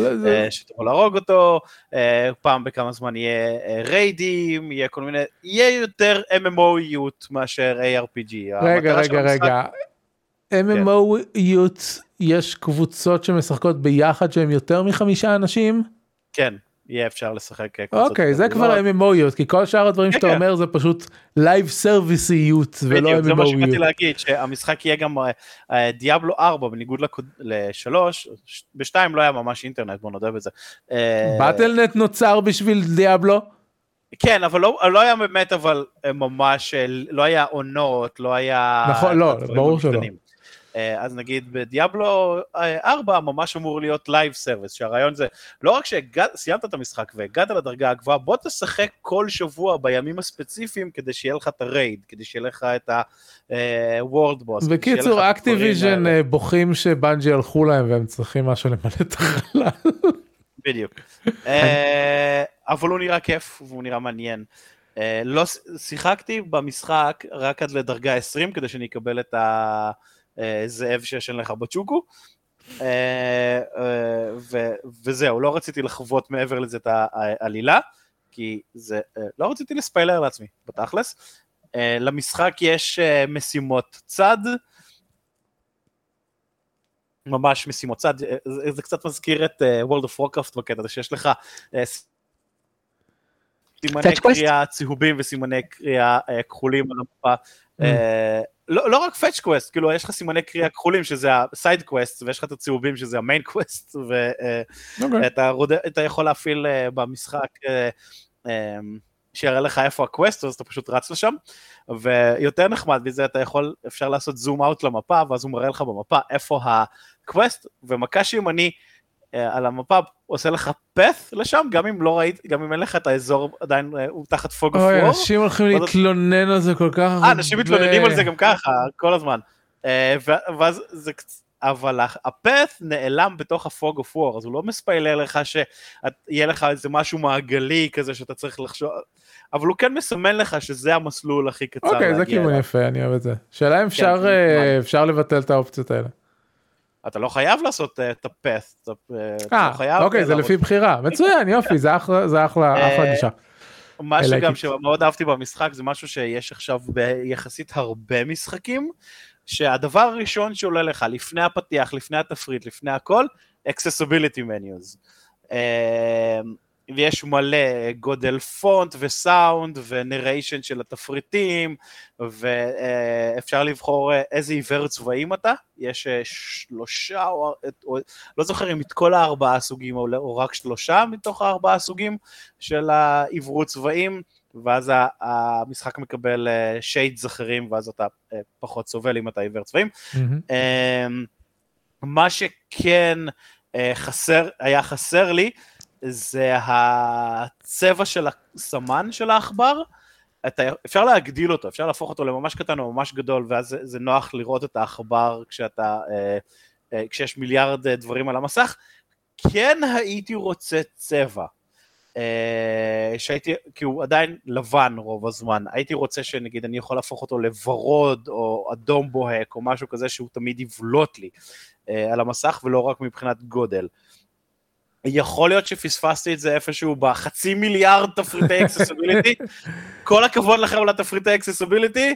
שתוכל להרוג אותו, uh, פעם בכמה זמן יהיה uh, ריידים, יהיה כל מיני, יהיה יותר MMO-יות מאשר ARPG. רגע, רגע, רגע. MMO-יות, כן. יש קבוצות שמשחקות ביחד שהם יותר מחמישה אנשים? כן. יהיה אפשר לשחק אוקיי זה כבר MMOיות כי כל שאר הדברים שאתה כן. אומר זה פשוט live serviceיות ולא MMOיות. זה מה שבאתי להגיד שהמשחק יהיה גם דיאבלו 4 בניגוד לשלוש בשתיים לא היה ממש אינטרנט בוא נודה בזה. Battle.net נוצר בשביל דיאבלו? כן אבל לא, לא היה באמת אבל ממש לא היה עונות לא היה נכון לא ברור שלא. אה, אז נגיד בדיאבלו 4 אה, ממש אמור להיות live service, שהרעיון זה לא רק שסיימת את המשחק והגעת לדרגה הגבוהה, בוא תשחק כל שבוע בימים הספציפיים כדי שיהיה לך את ה raid, כדי שיהיה לך את ה-World Boss. בקיצור, Activision אה, בוחרים שבנג'י הלכו להם והם צריכים משהו למלא את החלל. בדיוק. אבל הוא נראה כיף והוא נראה מעניין. לא שיחקתי במשחק רק עד לדרגה 20 כדי שאני אקבל את ה... אה, זאב שישן לך בצ'וקו. אה, אה, וזהו, לא רציתי לחוות מעבר לזה את העלילה, כי זה, לא רציתי לספיילר לעצמי, בתכלס. למשחק יש משימות צד, ממש משימות צד, זה, זה קצת מזכיר את World of Warcraft בקטע הזה שיש לך סימני קריאה צהובים וסימני קריאה כחולים על המפה. לא, לא רק fetch quest, כאילו יש לך סימני קריאה כחולים שזה ה side quest ויש לך את הצהובים שזה ה main quest ואתה okay. יכול להפעיל uh, במשחק uh, um, שיראה לך איפה ה quest אז אתה פשוט רץ לשם ויותר נחמד מזה אתה יכול, אפשר לעשות zoom out למפה ואז הוא מראה לך במפה איפה ה quest ומכה שימני אה, על המפה עושה לך path לשם, גם אם לא ראית, גם אם אין לך את האזור עדיין, אה, הוא תחת fog of war. אנשים הולכים להתלונן על זה כל כך הרבה. אנשים מתלוננים על זה גם ככה, כל הזמן. אה, ואז זה. אבל הפת נעלם בתוך הפוג אוף וור, אז הוא לא מספיילר לך שיהיה לך איזה משהו מעגלי כזה שאתה צריך לחשוב, אבל הוא כן מסמן לך שזה המסלול הכי קצר אוקיי, זה כיוון אליו. יפה, אני אוהב את זה. שאלה אם אפשר כן, אה. אפשר לבטל את האופציות האלה. אתה לא חייב לעשות אה, את הפאט, אתה אתה אה, לא חייב... אוקיי, זה. לפי בחירה. מצוין, יופי, זה אחלה, אה, גישה. מה שגם. שמאוד אהבתי במשחק זה משהו שיש עכשיו ביחסית הרבה משחקים, שהדבר הראשון שעולה לך לפני הפתיח, לפני התפריט, לפני הכל, accessibility menus. אה, ויש מלא גודל פונט וסאונד ונריישן של התפריטים, ואפשר לבחור אה, איזה עיוור צבעים אתה, יש אה, שלושה, או, או לא זוכר אם את כל הארבעה סוגים או, או רק שלושה מתוך הארבעה סוגים של העברות צבעים, ואז המשחק מקבל שיידס אחרים, ואז אתה אה, פחות סובל אם אתה עיוור צבעים. אמ, מה שכן אה, חסר, היה חסר לי, זה הצבע של הסמן של העכבר. אתה, אפשר להגדיל אותו, אפשר להפוך אותו לממש קטן או ממש גדול, ואז זה, זה נוח לראות את העכבר כשאתה, אה, אה, כשיש מיליארד אה, דברים על המסך. כן הייתי רוצה צבע. אה, שהייתי, כי הוא עדיין לבן רוב הזמן, הייתי רוצה שנגיד אני יכול להפוך אותו לוורוד או אדום בוהק או משהו כזה שהוא תמיד יבלוט לי אה, על המסך ולא רק מבחינת גודל. יכול להיות שפספסתי את זה איפשהו בחצי מיליארד תפריטי accessibility, כל הכבוד לכם על התפריטי accessibility,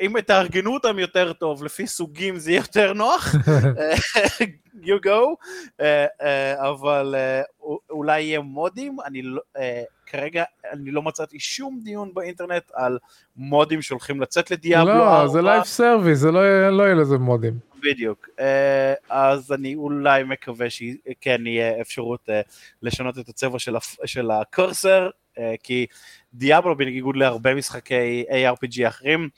אם תארגנו אותם יותר טוב, לפי סוגים זה יהיה יותר נוח, אה, you go, אה, אה, אבל אה, אולי יהיה מודים, אני לא, אה, כרגע אני לא מצאתי שום דיון באינטרנט על מודים שהולכים לצאת לדיאבלו לא, זה 4. לייב סרוויס, זה לא לא יהיה לזה מודים. בדיוק. אה, אז אני אולי מקווה שכן יהיה אפשרות אה, לשנות את הצבע של, של ה cursor, אה, כי דיאבלו בניגוד להרבה משחקי ARPG אחרים,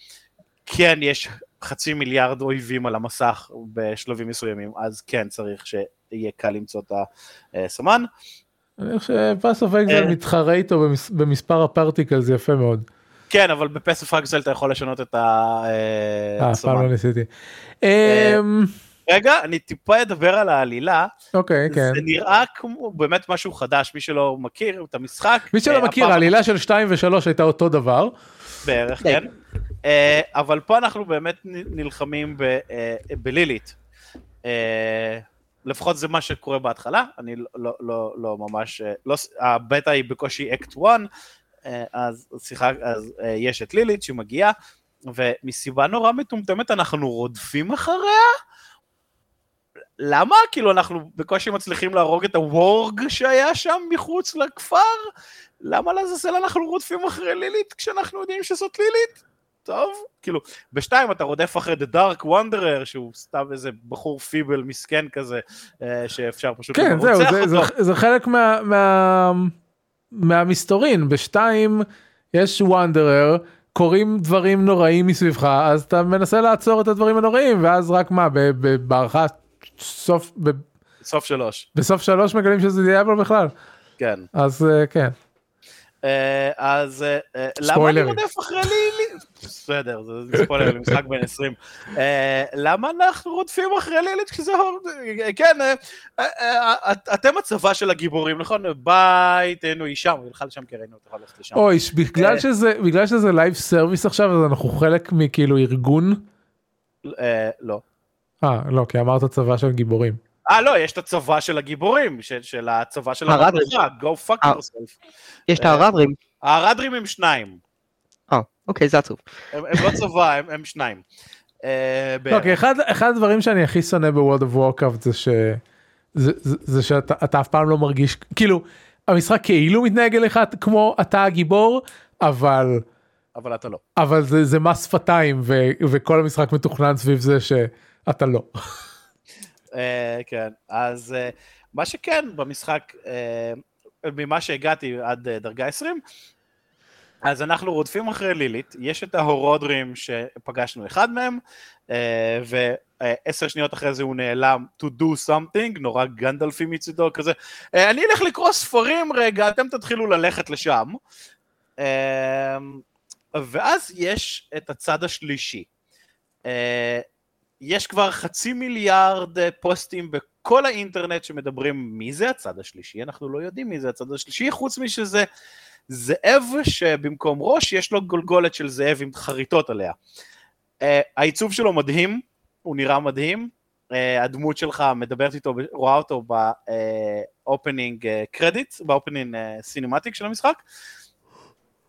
כן יש חצי מיליארד אויבים על המסך בשלבים מסוימים, אז כן צריך שיהיה קל למצוא את הסמן. אני חושב ש Path of Exile אה. מתחרה איתו במס- במספר ה particles זה יפה מאוד. כן, אבל ב Path of Exile אתה יכול לשנות את אה, אף פעם. לא ניסיתי. אה, אמ, רגע, אני טיפה אדבר על העלילה. אוקיי, כן. זה נראה כמו באמת משהו חדש, מי שלא מכיר את המשחק. מי שלא אה, מכיר, העלילה של 2 ו-3 הייתה אותו דבר. בערך. כן. אה, אבל פה אנחנו באמת נלחמים ב- אה, בלילית. לפחות זה מה שקורה בהתחלה, אני לא, לא, לא, לא ממש, אה, לא, הבטא היא בקושי אקט 1, אה, אז סליחה, אז אה, יש את לילית שמגיעה, ומסיבה נורא מטומטמת אנחנו רודפים אחריה? למה? כאילו אנחנו בקושי מצליחים להרוג את הוורג שהיה שם מחוץ לכפר? למה לעזאזל אנחנו רודפים אחרי לילית כשאנחנו יודעים שזאת לילית? טוב, כאילו, בשתיים אתה רודף אחרי The Dark Wanderer, שהוא סתם איזה בחור פיבל מסכן כזה, אה, שאפשר פשוט כן, זהו, לרוצח זה- זה- אותו. זה חלק מה- מה- מהמסתורין. בשתיים יש וונדרר, קורים דברים נוראים מסביבך, אז אתה מנסה לעצור את הדברים הנוראים, ואז רק מה, בהערכה סוף, ב- סוף שלוש, בסוף שלוש מגלים שזה דיאבלו בכלל. כן. אז אה, כן. אה, אז אה, אה, למה אני. רודף אחרי לילית? בסדר, זה ספוילר, זה משחק בן 20. אה, למה אנחנו רודפים אחרי לילית כשזה... כן, את- אתם הצבא של הגיבורים, נכון? ביי, תהנו, היא שם, היא הלכה לשם כי ראינו אותך ללכת לשם. אוי, בגלל. שזה בגלל שזה live service עכשיו אז אנחנו חלק מכאילו ארגון. לא. אה לא כי אמרת צבא של גיבורים. אה, לא, יש את הצבא של הגיבורים, של- של הצבא של הרדרים. go fuck אה. yourself. יש את אה, הרדרים. הרדרים הם שניים, אה, אוקיי, זה עצוב. הם הם לא צבא, הם הם שניים. אה, לא, בערך. כי אחד, אחד הדברים שאני הכי שונא בוולד אוף וורקראפט זה ש... זה, זה, זה שאתה אתה אף פעם לא מרגיש כאילו המשחק כאילו מתנהג אליך כמו אתה הגיבור אבל אבל אתה לא. אבל זה, זה מס שפתיים ו, וכל המשחק מתוכנן סביב זה שאתה לא. אה, כן, אז אה, מה שכן במשחק, אה, ממה שהגעתי עד דרגה 20, אז אנחנו רודפים אחרי לילית, יש את ההורודרים שפגשנו אחד מהם, ועשר שניות אחרי זה הוא נעלם to do something, נורא גנדלפי מצידו כזה, אני אלך לקרוא ספרים רגע, אתם תתחילו ללכת לשם. ואז יש את הצד השלישי. יש כבר חצי מיליארד אה, פוסטים כל האינטרנט שמדברים מי זה הצד השלישי, אנחנו לא יודעים מי זה הצד השלישי, חוץ משזה זאב שבמקום ראש יש לו גולגולת של זאב עם חריטות עליה. Uh, העיצוב שלו מדהים, הוא נראה מדהים, uh, הדמות שלך מדברת איתו, רואה אותו ב opening credits, ב opening סינמטיק של המשחק,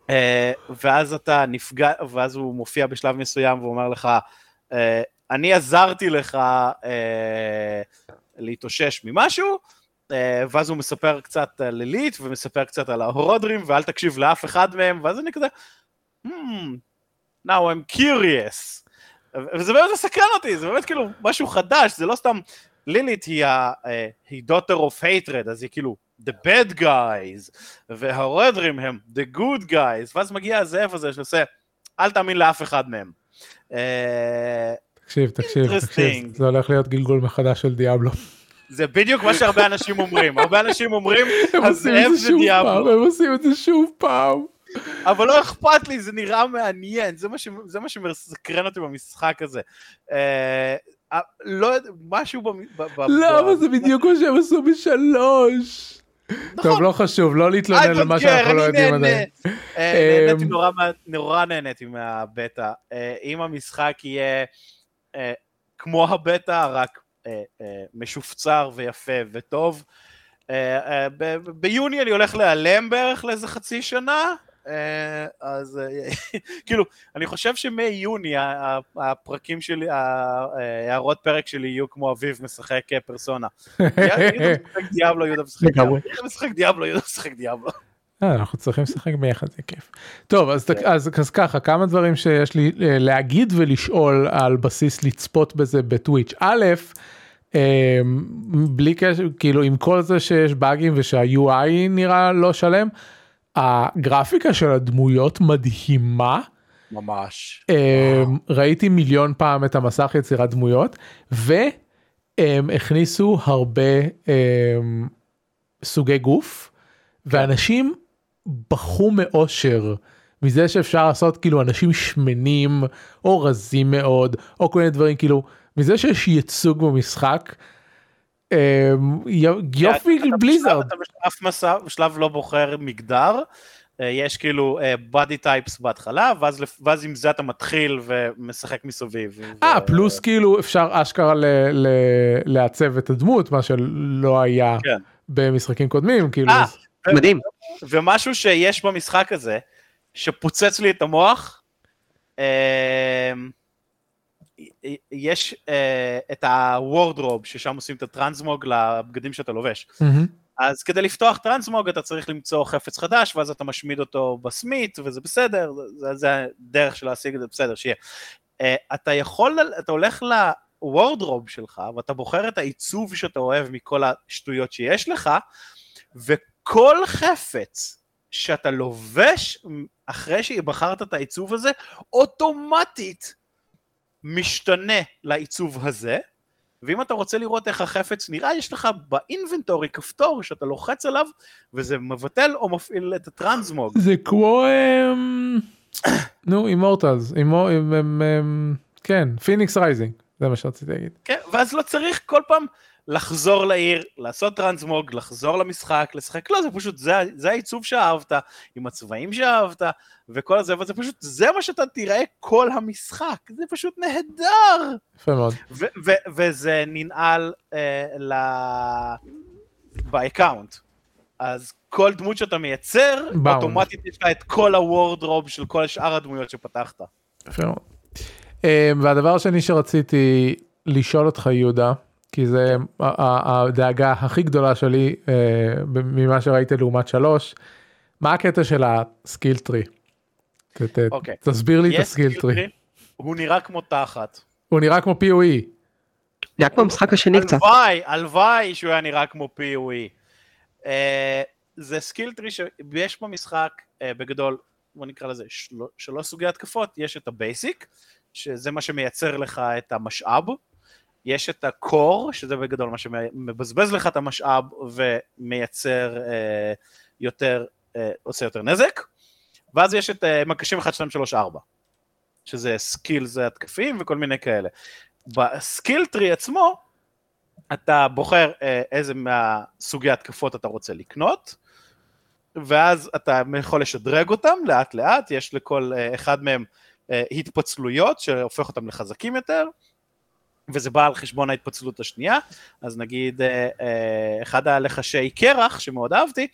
uh, ואז אתה נפגע, ואז הוא מופיע בשלב מסוים ואומר לך, uh, אני עזרתי לך uh, להתאושש ממשהו, uh, ואז הוא מספר קצת על לילית ומספר קצת על ההורודרים, ואל תקשיב לאף אחד מהם, ואז אני כזה, hmm, now I'm curious. וזה באמת מסקרן אותי, זה באמת כאילו משהו חדש, זה לא סתם, לילית היא, ה, היא daughter of hatred, אז היא כאילו the bad guys, והרודרים הם the good guys, ואז מגיע הזאב הזה שעושה, אל תאמין לאף אחד מהם. תקשיב, תקשיב, תקשיב, זה הולך להיות גלגול מחדש של דיאבלו. זה בדיוק מה שהרבה אנשים אומרים, הרבה אנשים אומרים, הזאב זה דיאבלו. הם עושים את זה שוב פעם. אבל לא אכפת לי, זה נראה מעניין, זה מה, שמסקרן אותי במשחק הזה. אה, לא יודע, משהו ב... ב... לא, אבל זה בדיוק מה שהם עשו בשלוש. טוב, לא חשוב, לא להתלונן על מה שאנחנו לא יודעים עדיין. נהניתי נורא, נורא נהניתי מהבטא. אם המשחק יהיה כמו הבטא, רק משופצר ויפה וטוב, ביוני אני הולך להיעלם בערך לאיזה חצי שנה, אז כאילו, אני חושב שמיוני הפרקים שלי, ההערות פרק שלי יהיו כמו אביב משחק פרסונה. יהודה משחק דיאבלו, יהודה משחק דיאבלו, יהודה משחק דיאבלו. אנחנו צריכים לשחק ביחד, זה כיף. טוב, אז, אז, אז ככה, כמה דברים שיש לי להגיד ולשאול על בסיס לצפות בזה בטוויץ'. א', בלי קשר, כאילו עם כל זה שיש באגים ושהUI נראה לא שלם, הגרפיקה של הדמויות מדהימה. ממש. ראיתי מיליון פעם את המסך יצירת דמויות, והם הכניסו הרבה סוגי גוף, ואנשים בכו מאושר מזה שאפשר לעשות כאילו אנשים שמנים או רזים מאוד או כל מיני דברים כאילו מזה שיש ייצוג במשחק. יופי בליזארד. בשלב לא בוחר מגדר. יש כאילו בody טייפס בהתחלה ואז, ואז עם זה אתה מתחיל ומשחק מסביב. אה ו... פלוס כאילו אפשר אשכרה ל, ל, לעצב את הדמות מה שלא היה כן. במשחקים קודמים כאילו. 아, מדהים. ומשהו שיש במשחק הזה שפוצץ לי את המוח. יש uh, את הוורדרוב ששם עושים את הטרנסמוג לבגדים שאתה לובש. אז כדי לפתוח טרנסמוג אתה צריך למצוא חפץ חדש ואז אתה משמיד אותו בסמית וזה בסדר, זה, זה הדרך של להשיג את זה בסדר, שיהיה. Uh, אתה יכול, אתה הולך לוורדרוב שלך ואתה בוחר את העיצוב שאתה אוהב מכל השטויות שיש לך וכל חפץ שאתה לובש אחרי שבחרת את העיצוב הזה, אוטומטית משתנה לעיצוב הזה, ואם אתה רוצה לראות איך החפץ נראה, יש לך ב inventory כפתור שאתה לוחץ עליו, וזה מבטל או מפעיל את ה transmog. זה כמו, נו, Immortals, כן, Fenyx Rising, זה מה שרציתי להגיד. כן, ואז לא צריך כל פעם לחזור לעיר, לעשות transmog, לחזור למשחק, לשחק, לא, זה פשוט, זה, זה העיצוב שאהבת, עם הצבעים שאהבת, וכל הזה, וזה פשוט, זה מה שאתה תראה כל המשחק, זה פשוט נהדר. יפה מאוד. וזה ננעל אה, ל... ב account. אז כל דמות שאתה מייצר, bound. אוטומטית יש לך את כל ה wardrobe של כל שאר הדמויות שפתחת. יפה מאוד. אה, והדבר השני שרציתי לשאול אותך, יהודה, כי זה הדאגה הכי גדולה שלי אה, ממה שראיתי לעומת שלוש, מה הקטע של ה skill tree? אוקיי. תסביר לי את ה skill tree. הוא נראה כמו תחת. הוא נראה כמו POE. נראה כמו המשחק השני קצת. הלוואי, הלוואי שהוא היה נראה כמו POE. אה, זה skill tree שיש במשחק אה, בגדול, בוא נקרא לזה שלוש סוגי התקפות, יש את ה basic, שזה מה שמייצר לך את המשאב, יש את ה core, שזה בגדול מה שמבזבז לך את המשאב ומייצר אה, יותר, אה, עושה יותר נזק, ואז יש את אה, מקשים 1, 2, 3, 4, שזה skills, זה התקפות וכל מיני כאלה. ב skill tree עצמו, אתה בוחר אה, איזה מהסוגי התקפות אתה רוצה לקנות, ואז אתה יכול לשדרג אותם לאט לאט, יש לכל אה, אחד מהם אה, התפצלויות שהופך אותם לחזקים יותר, וזה בא על חשבון ההתפצלות השנייה, אז נגיד אה, אה, אחד הלחשי קרח שמאוד אהבתי,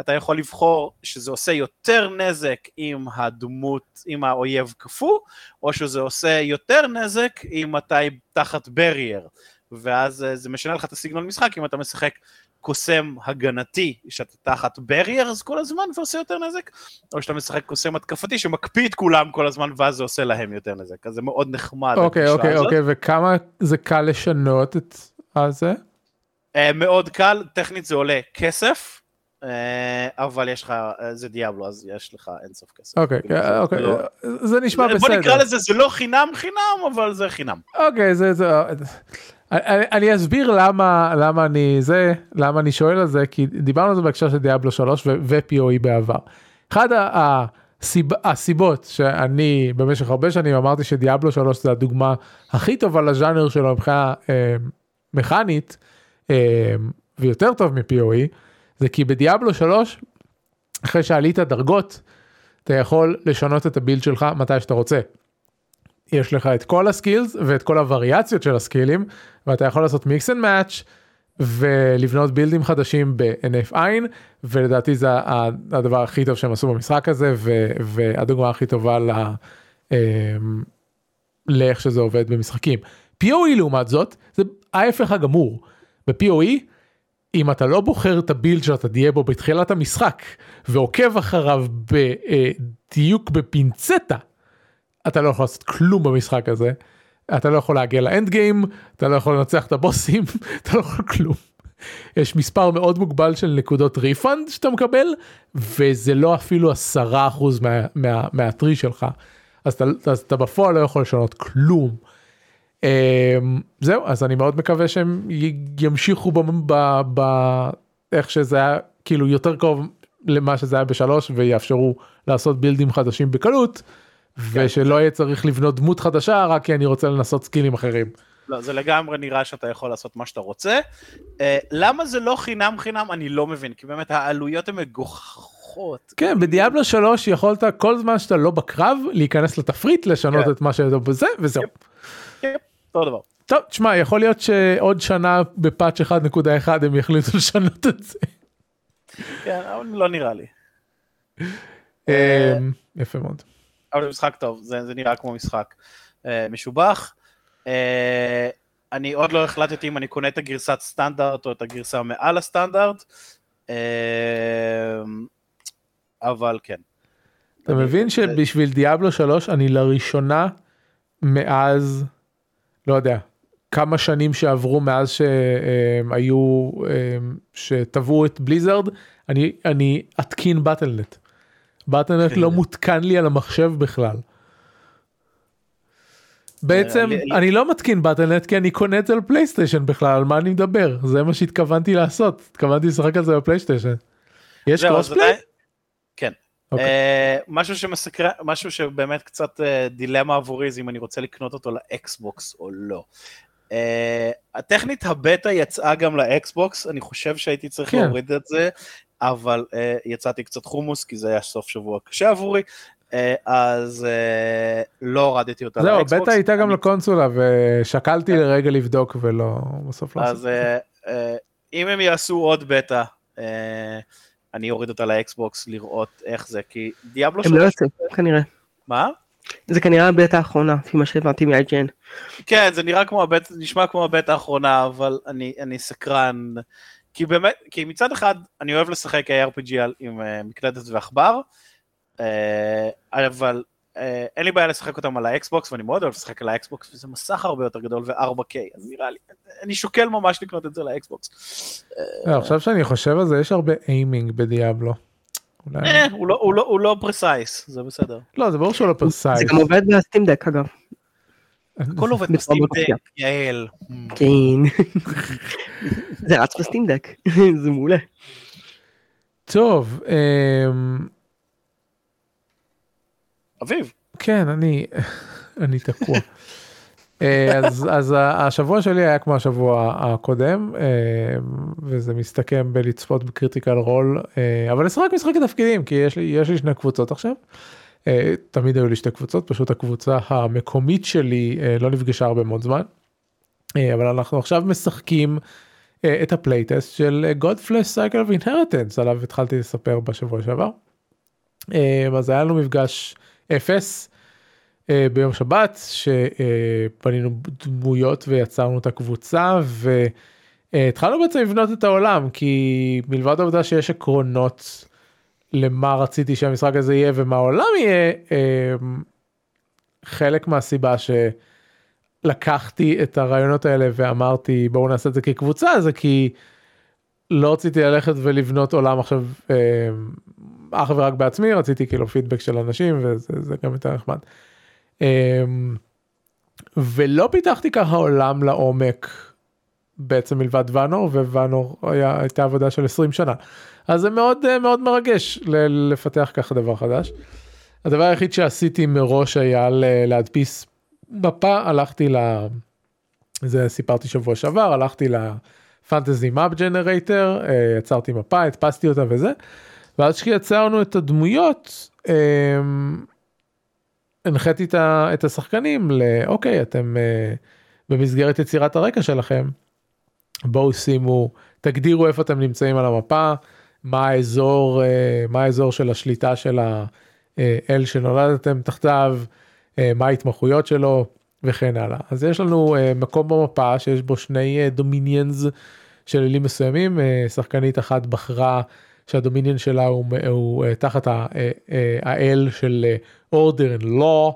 אתה יכול לבחור שזה עושה יותר נזק אם הדמות, אם האויב קפוא, או שזה עושה יותר נזק אם אתה תחת ברייר, ואז זה משנה לך את הסגנון משחק אם אתה משחק קוסם הגנתי שאתה תחת בריארס כל הזמן ועושה יותר נזק, או שאתה משחק קוסם התקפתי שמקפיא את כולם כל הזמן ואז זה עושה להם יותר נזק, אז זה מאוד נחמד. אוקיי אוקיי אוקיי וכמה זה קל לשנות את זה? Uh, מאוד קל, טכנית זה עולה כסף, uh, אבל יש לך, uh, זה דיאבלו אז יש לך אינסוף כסף. אוקיי, אוקיי, לא... זה נשמע בסדר. בוא נקרא לזה, זה לא חינם חינם, אבל זה חינם. אוקיי, זה, זה, אני, אני אסביר למה למה אני זה למה אני שואל על זה כי דיברנו על זה בהקשר של דיאבלו 3 ו-POE בעבר. אחד הסיב, הסיבות שאני במשך הרבה שנים אמרתי שדיאבלו 3 זה הדוגמה הכי טובה לז'אנר שלו מבחינה אה, מכנית אה, ויותר טוב מ-POE זה כי בדיאבלו 3 אחרי שעלית דרגות אתה יכול לשנות את ה build שלך מתי שאתה רוצה. יש לך את כל ה skills ואת כל הווריאציות של ה skillים ואתה יכול לעשות mix and match ולבנות buildים חדשים בהינף עין ולדעתי זה הדבר הכי טוב שהם עשו במשחק הזה והדוגמה הכי טובה ל... אמ, לאיך שזה עובד במשחקים. POE לעומת זאת זה ההפך הגמור. ב-POE אם אתה לא בוחר את ה build שאתה תהיה בו בתחילת המשחק ועוקב אחריו בדיוק בפינצטה אתה לא יכול לעשות כלום במשחק הזה. אתה לא יכול להגיע ל end game, אתה לא יכול לנצח את הבוסים, אתה לא יכול כלום. יש מספר מאוד מוגבל של נקודות refund שאתה מקבל, וזה לא אפילו עשרה אחוז מה, מה, מהטרי שלך. אז אתה, אז אתה בפועל לא יכול לשנות כלום. Um, זהו, אז אני מאוד מקווה שהם ימשיכו ב, ב, ב, איך שזה היה כאילו יותר קרוב למה שזה היה בשלוש ויאפשרו לעשות בילדים חדשים בקלות. ושלא יהיה צריך לבנות דמות חדשה רק כי אני רוצה לנסות סקילים אחרים. לא, זה לגמרי נראה שאתה יכול לעשות מה שאתה רוצה. Uh, למה זה לא חינם חינם? אני לא מבין, כי באמת העלויות הן מגוחכות. כן, בדיאבלו 3 יכולת כל זמן שאתה לא בקרב להיכנס לתפריט, לשנות כן. את מה שאתה בזה, וזהו. כן, אותו דבר. טוב, תשמע, יכול להיות שעוד שנה בפאץ' 1.1 הם יחליטו לשנות את זה. כן, אבל לא נראה לי. אמ, יפה מאוד. אבל זה משחק טוב, זה, זה נראה כמו משחק uh, משובח. Uh, אני עוד לא החלטתי אם אני קונה את הגרסת סטנדרט או את הגרסה מעל הסטנדרט, uh, אבל כן. אתה מבין שבשביל דיאבלו 3 אני לראשונה מאז, לא יודע, כמה שנים שעברו מאז שהיו, שטבעו את בליזרד, אני, אני אתקין באטלנט. באטלנט לא מותקן לי על המחשב בכלל. בעצם אני לא מתקין באטלנט כי אני קונה את זה לפלייסטיישן בכלל על מה אני מדבר זה מה שהתכוונתי לעשות התכוונתי לשחק על זה בפלייסטיישן. יש קרוספליי? כן. אוקיי. אה, משהו שמסקרן משהו שבאמת קצת אה, דילמה עבורי זה אם אני רוצה לקנות אותו לאקסבוקס או לא. אה, הטכנית הבטא יצאה גם לאקסבוקס אני חושב שהייתי צריך כן. להוריד את זה אבל uh, יצאתי קצת חומוס כי זה היה סוף שבוע קשה עבורי, uh, אז uh, לא הורדתי אותה לאקסבוקס. זהו, בטא הייתה גם לקונסולה ושקלתי לרגע לבדוק ולא בסוף לא אז uh, uh, אם הם יעשו עוד בטא, uh, אני אוריד אותה לאקסבוקס לראות איך זה, כי דיאבלו שלוש... הם לא יוצאים, כנראה. מה? זה כנראה הבטא האחרונה, לפי מה שהבנתי מ-IGN. כן, זה נראה כמו הבט, נשמע כמו הבטא האחרונה, אבל אני, אני סקרן. כי באמת, כי מצד אחד אני אוהב לשחק ARPG עם uh, מקלדת ועכבר, uh, אבל uh, אין לי בעיה לשחק אותם על ה Xbox ואני מאוד אוהב לשחק על ה Xbox וזה מסך הרבה יותר גדול ו-4K אז נראה לי אני שוקל ממש לקנות את זה ל Xbox. לא, עכשיו שאני חושב על זה יש הרבה aiming בדיאבלו. הוא לא, הוא לא, הוא לא precise זה בסדר. לא זה ברור שהוא לא precise. זה גם עובד ב Steam Deck אגב. הכל עובד ב Steam Deck, יעל. כן. זה רץ ב Steam Deck, זה מעולה. טוב. אמ, אביב. כן, אני, אני תקוע. אה, אז, אז השבוע שלי היה כמו השבוע הקודם, אה, וזה מסתכם בלצפות ב Critical Role, אה, אבל לשחק משחקי תפקידים, כי יש לי, יש לי שני קבוצות עכשיו. תמיד היו לי שתי קבוצות, פשוט הקבוצה המקומית שלי לא נפגשה הרבה מאוד זמן. אבל אנחנו עכשיו משחקים את ה playtest של Godflesh Cycle of Inheritance, עליו התחלתי לספר בשבוע שעבר. אז היה לנו מפגש אפס. ביום שבת שפנינו דמויות ויצרנו את הקבוצה והתחלנו בעצם לבנות את העולם כי מלבד העובדה שיש עקרונות למה רציתי שהמשחק הזה יהיה ומה העולם יהיה uh, חלק מהסיבה שלקחתי את הרעיונות האלה ואמרתי בואו נעשה את זה כקבוצה זה כי לא רציתי ללכת ולבנות עולם עכשיו אה, אך ורק בעצמי רציתי כאילו פידבק של אנשים וזה גם יותר נחמד. אמ, ולא פיתחתי ככה עולם לעומק בעצם מלבד ואנור וואנור הייתה עבודה של 20 שנה. אז זה מאוד אה, מאוד מרגש לפתח ככה דבר חדש. הדבר היחיד שעשיתי מראש היה להדפיס מפה, הלכתי ל... זה סיפרתי שבוע שעבר, הלכתי לפנטזי מאפ ג'נרייטר, יצרתי מפה, הדפסתי אותה וזה, ואז כשיצרנו את הדמויות, אמ, הנחיתי את השחקנים לאוקיי אתם במסגרת יצירת הרקע שלכם בואו שימו תגדירו איפה אתם נמצאים על המפה מה האזור uh, מה האזור של השליטה של האל שנולדתם תחתיו uh, מה ההתמחויות שלו וכן הלאה אז יש לנו uh, מקום במפה שיש בו שני דומיניאנס של אלים מסוימים שחקנית אחת בחרה. שהדומיניון שלה הוא, הוא תחת האל של order and law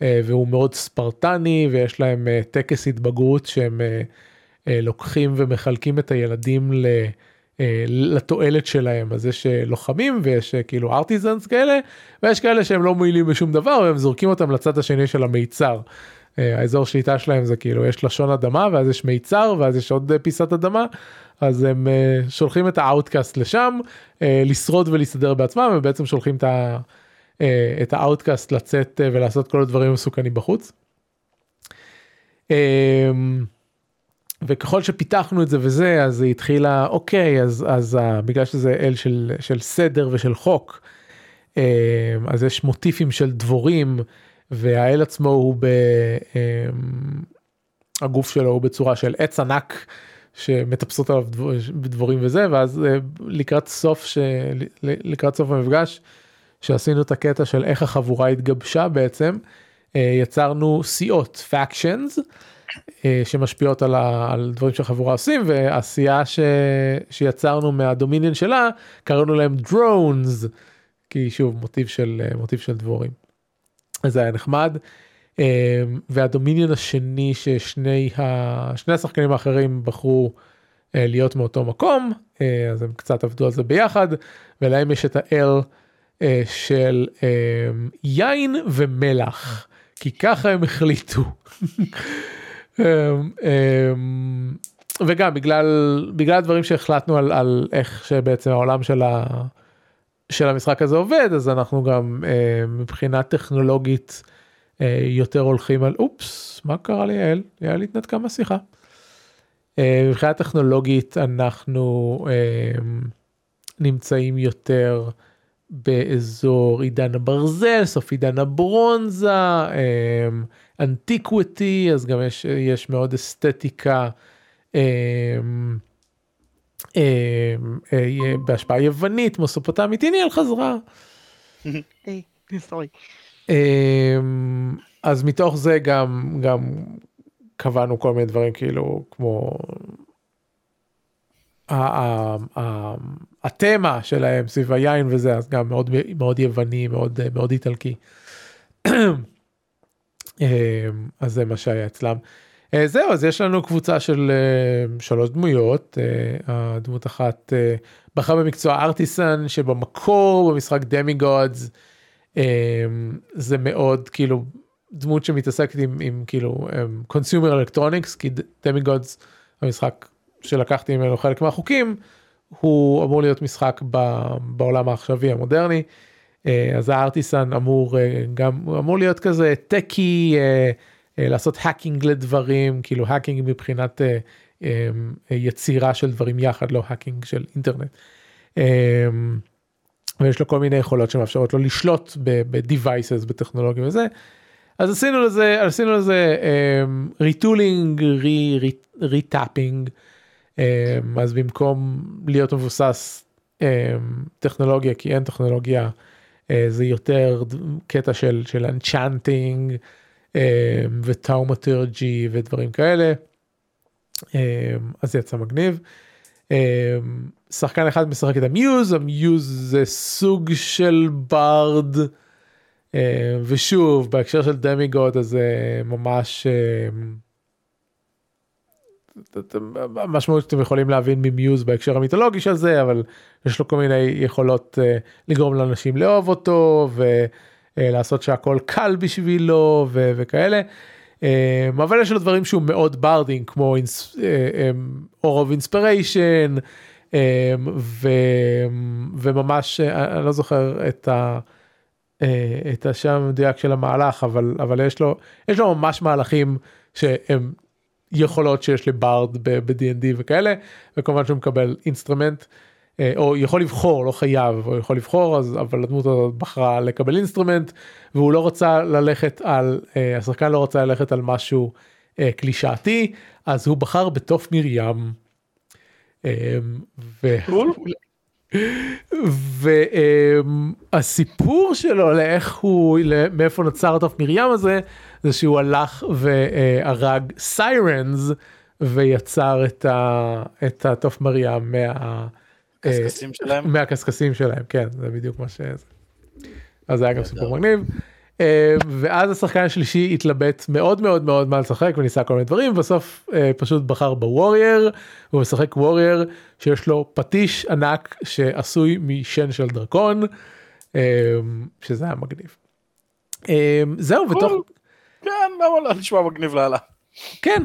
והוא מאוד ספרטני ויש להם טקס התבגרות שהם לוקחים ומחלקים את הילדים ל... uh, לתועלת שלהם אז יש לוחמים ויש כאילו artisans כאלה ויש כאלה שהם לא מועילים בשום דבר והם זורקים אותם לצד השני של המיצר. האזור שליטה שלהם זה כאילו יש לשון אדמה ואז יש מיצר ואז יש עוד פיסת אדמה אז הם שולחים את ה outcast לשם לשרוד ולהסתדר בעצמם ובעצם שולחים את. אה, ה outcast לצאת אה, ולעשות כל הדברים המסוכנים בחוץ. וככל שפיתחנו את זה וזה אז היא התחילה אוקיי אז אז בגלל שזה אל של של סדר ושל חוק אמ, אז יש מוטיפים של דבורים והאל עצמו הוא ב... אמ, הגוף שלו הוא בצורה של עץ ענק שמטפסות עליו דבורים וזה ואז אה, לקראת סוף ש... לקראת סוף המפגש שעשינו את הקטע של איך החבורה התגבשה בעצם, יצרנו סיעות, factions, אה, שמשפיעות על, ה, על דברים שהחבורה עושים, והסיעה ש, שיצרנו מהדומיניון שלה, קראנו להם drones, כי שוב מוטיב של, אה, מוטיב של דבורים. אז זה היה נחמד. והדומיניון השני ששני ה... שני השחקנים האחרים בחרו להיות מאותו מקום, אז הם קצת עבדו על זה ביחד, ולהם יש את ה-L. אה, של אה, יין ומלח, כי ככה הם החליטו. אה, וגם בגלל בגלל הדברים שהחלטנו על, על איך שבעצם העולם של, ה, של המשחק הזה עובד אז אנחנו גם מבחינה טכנולוגית יותר הולכים על אופס מה קרה לי יעל יעל התנתקה מהשיחה. מבחינה טכנולוגית אנחנו נמצאים יותר. באזור עידן הברזל, סוף עידן הברונזה, אנטיקוויטי, אז גם יש, יש מאוד אסתטיקה אמ, אמ, אה, בהשפעה יוונית, מסופוטמית, הנה על חזרה. אמ, אז מתוך זה גם גם קבענו כל מיני דברים כאילו כמו התמה שלהם סביב היין וזה אז גם מאוד מאוד יווני מאוד מאוד איטלקי. אה, אז זה מה שהיה אצלם. אה, זהו אז יש לנו קבוצה של אה, שלוש דמויות הדמות אחת בחרה במקצוע artisan שבמקור במשחק Demigods זה מאוד כאילו דמות שמתעסקת עם, עם כאילו consumer electronics כי Demigods המשחק שלקחתי ממנו חלק מהחוקים, הוא אמור להיות משחק בעולם העכשווי המודרני. אה, אז ה artisan אמור אה, גם, אמור להיות כזה techie, אה, לעשות hacking לדברים, כאילו hacking מבחינת יצירה של דברים יחד, לא hacking של אינטרנט. ויש לו כל מיני יכולות שמאפשרות לו לשלוט ב-devices, בטכנולוגיה וזה. אז עשינו לזה, עשינו לזה retooling, ריטאפינג, אז במקום להיות מבוסס um, טכנולוגיה, כי אין טכנולוגיה, uh, זה יותר קטע של, של enchanting um, ו thaumaturgy ודברים כאלה, אז זה יצא מגניב. שחקן אחד משחק את ה muse, ה muse זה סוג של bard. אה, ושוב בהקשר של Demigod אז זה ממש המשמעות שאתם יכולים להבין מ muse בהקשר המיתולוגי של זה אבל יש לו כל מיני יכולות uh, לגרום לאנשים לאהוב אותו ולעשות uh, שהכל קל בשבילו ו- וכאלה. Um, אבל יש לו דברים שהוא מאוד bard-ing כמו aura of inspiration וממש אני לא זוכר את ה... אה, את השם המדויק של המהלך אבל אבל יש לו יש לו ממש מהלכים שהם יכולות שיש ל bard ב-D&D וכאלה וכמובן שהוא מקבל instrument אה, או יכול לבחור לא חייב או יכול לבחור אז אבל הדמות הזאת בחרה לקבל instrument והוא לא רוצה ללכת על אה, השחקן לא רוצה ללכת על משהו קלישאתי אז הוא בחר בתוף מרים. והסיפור שלו לאיך הוא מאיפה נוצר התוף מרים הזה זה שהוא הלך והרג סיירנס ויצר את, ה, את התוף מרים מה... קשקשים שלהם? מהקשקשים שלהם כן זה בדיוק מה שזה. אז זה היה גם סיפור מגניב. אה, ואז השחקן השלישי התלבט מאוד מאוד מאוד מה לשחק וניסה כל מיני דברים בסוף אה, פשוט בחר בוורייר הוא משחק וורייר שיש לו פטיש ענק שעשוי משן של דרקון אה, שזה היה מגניב. זהו בתוך כן למה לא נשמע מגניב לאללה. כן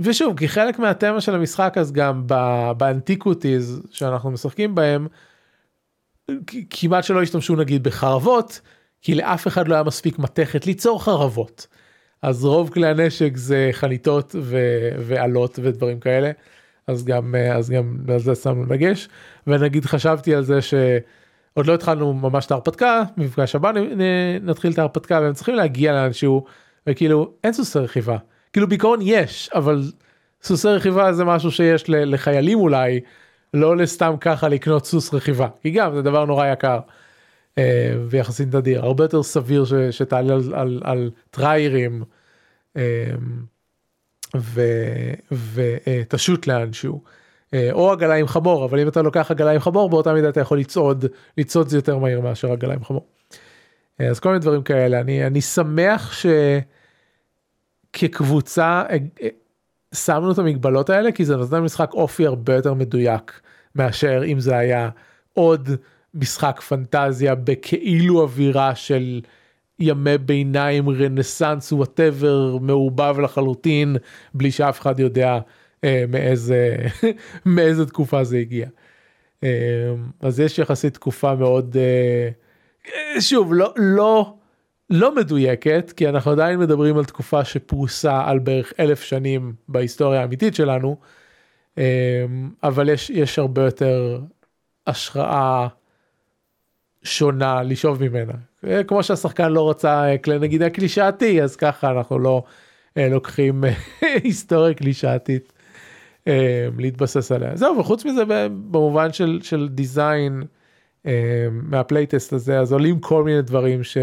ושוב כי חלק מהתמה של המשחק אז גם באנטיקוטיז שאנחנו משחקים בהם כמעט שלא השתמשו נגיד בחרבות כי לאף אחד לא היה מספיק מתכת ליצור חרבות. אז רוב כלי הנשק זה חניתות ועלות ודברים כאלה. אז גם אז גם על זה שמנו דגש ונגיד חשבתי על זה שעוד לא התחלנו ממש את ההרפתקה מפגש הבא נתחיל את ההרפתקה והם צריכים להגיע לאנשהו וכאילו אין סוסי רכיבה כאילו בעיקרון יש אבל סוסי רכיבה זה משהו שיש לחיילים אולי לא לסתם ככה לקנות סוס רכיבה כי גם זה דבר נורא יקר. אה, ויחסית נדיר הרבה יותר סביר ש, שתעלה על, על, על טריירים אה, ותשוט לאנשהו. אה, או עגלה עם חמור אבל אם אתה לוקח עגלה עם חמור באותה מידה אתה יכול לצעוד לצעוד זה יותר מהיר מאשר עגלה עם חמור. אז כל מיני דברים כאלה אני אני שמח שכקבוצה שמנו את המגבלות האלה כי זה נותן משחק אופי הרבה יותר מדויק מאשר אם זה היה עוד משחק פנטזיה בכאילו אווירה של ימי ביניים רנסאנס whatever מעורבב לחלוטין בלי שאף אחד יודע אה, מאיזה מאיזה תקופה זה הגיע. אה, אז יש יחסית תקופה מאוד אה, שוב לא לא לא מדויקת כי אנחנו עדיין מדברים על תקופה שפרוסה על בערך אלף שנים בהיסטוריה האמיתית שלנו אה, אבל יש יש הרבה יותר השראה שונה לשאוב ממנה. אה, כמו שהשחקן לא רצה אה, כלי נגידה קלישאתי אז ככה אנחנו לא אה, לוקחים היסטוריה קלישאתית להתבסס עליה. זהו וחוץ מזה במובן של, של design מה playtest הזה אז עולים כל מיני דברים ש...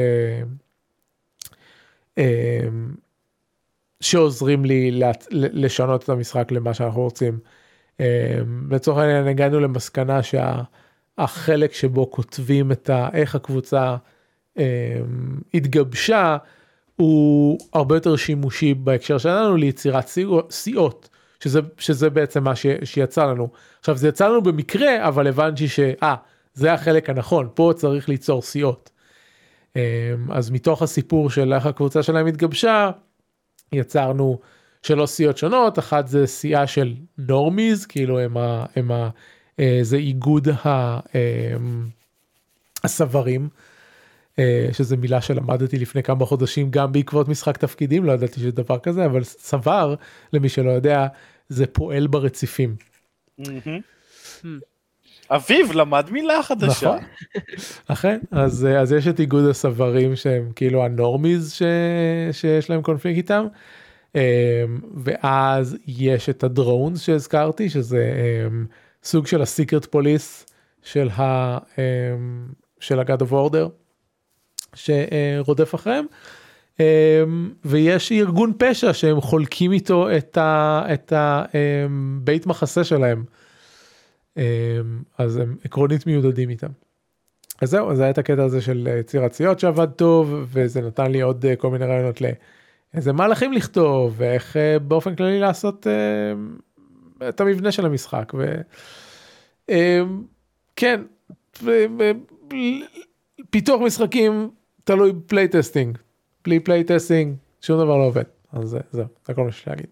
שעוזרים לי לשנות את המשחק למה שאנחנו רוצים. לצורך העניין הגענו למסקנה שה... החלק שבו כותבים את ה, איך הקבוצה אה, התגבשה הוא הרבה יותר שימושי בהקשר שלנו ליצירת סיעות שזה שזה בעצם מה ש, שיצא לנו עכשיו זה יצא לנו במקרה אבל הבנתי שאה זה החלק הנכון פה צריך ליצור סיעות. אה, אז מתוך הסיפור של איך הקבוצה שלהם התגבשה יצרנו שלוש סיעות שונות אחת זה סיעה של נורמיז כאילו הם, ה, הם אה, זה איגוד אמ, הסברים. אה, שזה מילה שלמדתי לפני כמה חודשים גם בעקבות משחק תפקידים, לא ידעתי שיש דבר כזה, אבל סבר, למי שלא יודע, זה פועל ברציפים. מהמם. אביב למד מילה חדשה. נכון. אכן, אז, אז יש את איגוד הסברים שהם כאילו הנורמיז ש, שיש להם קונפליקט איתם. אמ, ואז יש את הדרונס שהזכרתי, שזה אמ, סוג של הסיקרט פוליס של ה... של ה-God of Order, שרודף אחריהם. ויש ארגון פשע שהם חולקים איתו את, הבית מחסה שלהם. אז הם עקרונית מיודדים איתם. אז זהו, זה היה את הקטע הזה של יצירת ציוד שעבד טוב, וזה נתן לי עוד אה, כל מיני רעיונות לאיזה מהלכים לכתוב, ואיך אה, באופן כללי לעשות אה, את המבנה של המשחק. וכן, פיתוח משחקים תלוי playtesting, בלי playtesting שום דבר לא עובד. אז זהו, זה כל מה שיש להגיד.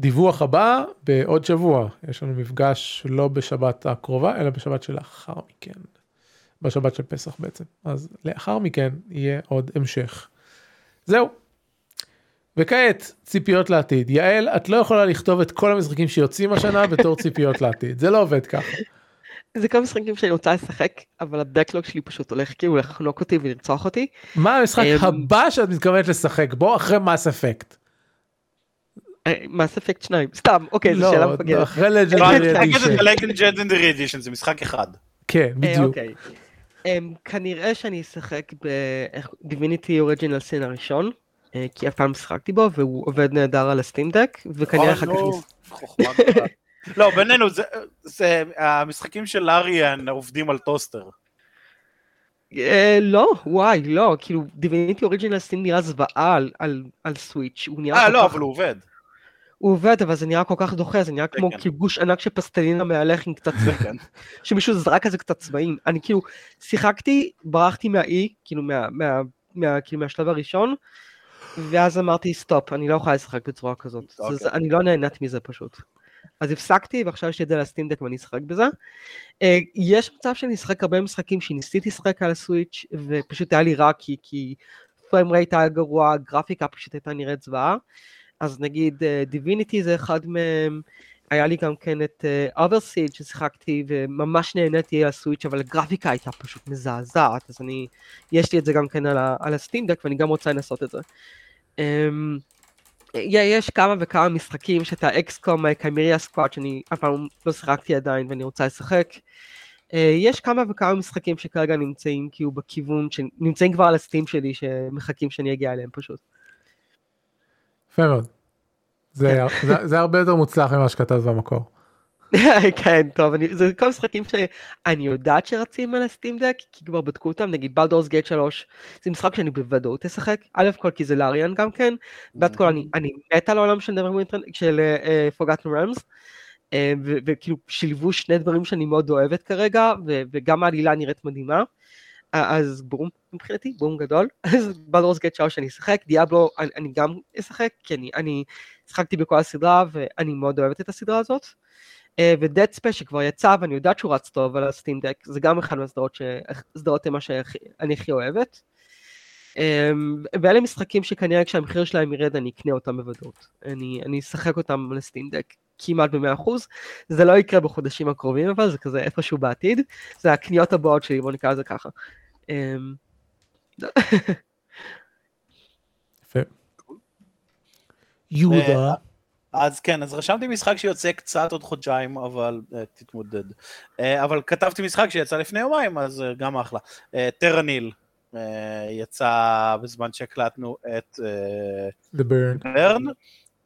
דיווח הבא בעוד שבוע יש לנו מפגש לא בשבת הקרובה אלא בשבת שלאחר מכן. בשבת של פסח בעצם אז לאחר מכן יהיה עוד המשך. זהו. וכעת ציפיות לעתיד יעל את לא יכולה לכתוב את כל המשחקים שיוצאים השנה בתור ציפיות לעתיד זה לא עובד ככה. זה כמה משחקים שאני רוצה לשחק אבל הדקלוג שלי פשוט הולך כאילו לחנוק אותי ולרצוח אותי. מה המשחק הבא שאת מתכוונת לשחק בו אחרי מס אפקט. מס אפקט 2 סתם אוקיי זו שאלה מפגרת. אחרי לג'נדרי אדישן. לג'נדרי אדישן זה משחק אחד. כן בדיוק. כנראה שאני אשחק ב Divinity Original Sin הראשון כי אף פעם שחקתי בו והוא עובד נהדר על ה Steam Deck וכנראה אחר כך. לא בינינו זה המשחקים של Larian עובדים על טוסטר. לא וואי לא כאילו Divinity Original Sin נראה זוועה על Switch הוא נראה. אה לא אבל הוא עובד. הוא עובד אבל זה נראה כל כך דוחה זה נראה כמו כאילו גוש ענק של פסטלינה מהלך עם קצת צבעים שמישהו זרק כזה קצת צבעים אני כאילו שיחקתי ברחתי מהאי כאילו כאילו מהשלב הראשון ואז אמרתי stop אני לא יכולה לשחק בצורה כזאת אוקיי. אני לא נהנית מזה פשוט. אז הפסקתי ועכשיו יש לי את זה ל Steam Deck ואני אשחק בזה. אה, יש מצב שאני אשחק הרבה משחקים שניסיתי לשחק על ה Switch ופשוט היה לי רע כי כי frame rate היה גרוע גרפיקה פשוט הייתה נראית זוועה. אז נגיד Divinity זה אחד מהם, היה לי גם כן את Othercide אה, ששיחקתי וממש נהניתי על הסוויץ' אבל הגרפיקה הייתה פשוט מזעזעת אז אני, יש לי את זה גם כן על, על ה Steam Deck ואני גם רוצה לנסות את זה. אמ, יש כמה וכמה משחקים שאת ה XCOM Chimera Squad שאני אף פעם לא שיחקתי עדיין ואני רוצה לשחק. אה, יש כמה וכמה משחקים שכרגע נמצאים כאילו בכיוון, שנמצאים כבר על ה Steam שלי שמחכים שאני אגיע אליהם פשוט. יפה מאוד. זה, זה, זה הרבה יותר מוצלח ממה שכתב במקור. כן טוב אני, זה כל משחקים שאני יודעת שרצים על הסטים דק כי כבר בדקו אותם נגיד בלדורס גייט 3 זה משחק שאני בוודאות אשחק א' כל כי זה לאריאן גם כן ועד כל אני, אני מת על העולם של פוגטנו רמס uh, וכאילו שילבו שני דברים שאני מאוד אוהבת כרגע וגם העלילה נראית מדהימה. אז בום מבחינתי, בום גדול. אז בלדורס גט שאו שאני אשחק, דיאבלו אני, אני גם אשחק, כי אני, אני שחקתי בכל הסדרה ואני מאוד אוהבת את הסדרה הזאת. אה, ו Dead Space שכבר יצא ואני יודעת שהוא רץ טוב על ה Steam Deck, זה גם אחד מהסדרות סדרות מה שאני הכי אוהבת. אמ, ואלה משחקים שכנראה כשהמחיר שלהם ירד אני אקנה אותם בוודאות. אני, אני אשחק אותם על ה Steam Deck כמעט ב-100%. זה לא יקרה בחודשים הקרובים אבל זה כזה איפשהו בעתיד. זה הקניות הבאות שלי בוא נקרא לזה ככה. אמ, יפה. יהודה. אז כן, אז רשמתי משחק שיוצא קצת עוד חודשיים, אבל uh, תתמודד. Uh, אבל כתבתי משחק שיצא לפני יומיים, אז uh, גם אחלה. טרניל uh, יצא בזמן שהקלטנו את The Burn. ברן.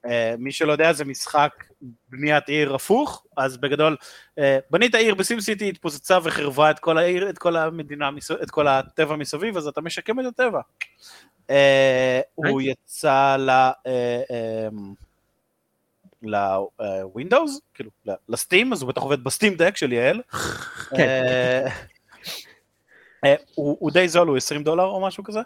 Uh, מי שלא יודע זה משחק בניית עיר הפוך, אז בגדול uh, בנית עיר בסים סיטי, התפוצצה וחרבה את כל העיר, את כל המדינה, את כל הטבע מסביב, אז אתה משקם את הטבע. Uh, הוא יצא ל... Uh, um, לווינדוס, כאילו לסטים, אז הוא בטח עובד בסטים דק של יעל. כן. אה, הוא, הוא די זול, הוא 20 דולר או משהו כזה.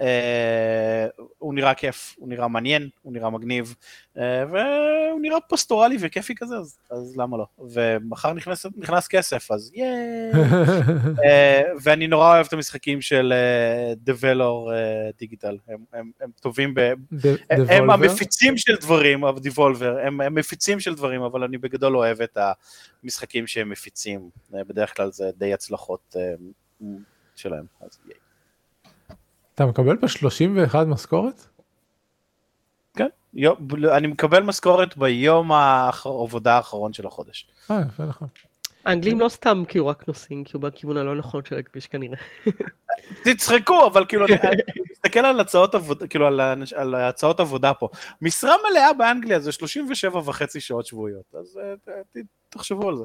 אה, הוא נראה כיף, הוא נראה מעניין, הוא נראה מגניב, אה, והוא נראה פסטורלי וכיפי כזה, אז, אז למה לא? ומחר נכנס, נכנס כסף, אז ייי. אה, ואני נורא אוהב את המשחקים של אה, דיגיטל, הם, הם, הם טובים ב... הם דבולבר? המפיצים של דברים, דיבולבר, הם, הם מפיצים של דברים, אבל אני בגדול אוהב את המשחקים שהם מפיצים, בדרך כלל זה די הצלחות שלהם, אז ייי. אתה מקבל ב-31 משכורת? כן, יום, אני מקבל משכורת ביום העבודה האחרון של החודש. אה, יפה לך. האנגלים לא סתם כאילו רק נוסעים, כאילו בכיוון הלא נכון של הכביש כנראה. תצחקו, אבל כאילו, מסתכל על הצעות עבודה, כאילו על, על הצעות עבודה פה. משרה מלאה באנגליה זה 37 וחצי שעות שבועיות, אז אה, ת- תחשבו על זה.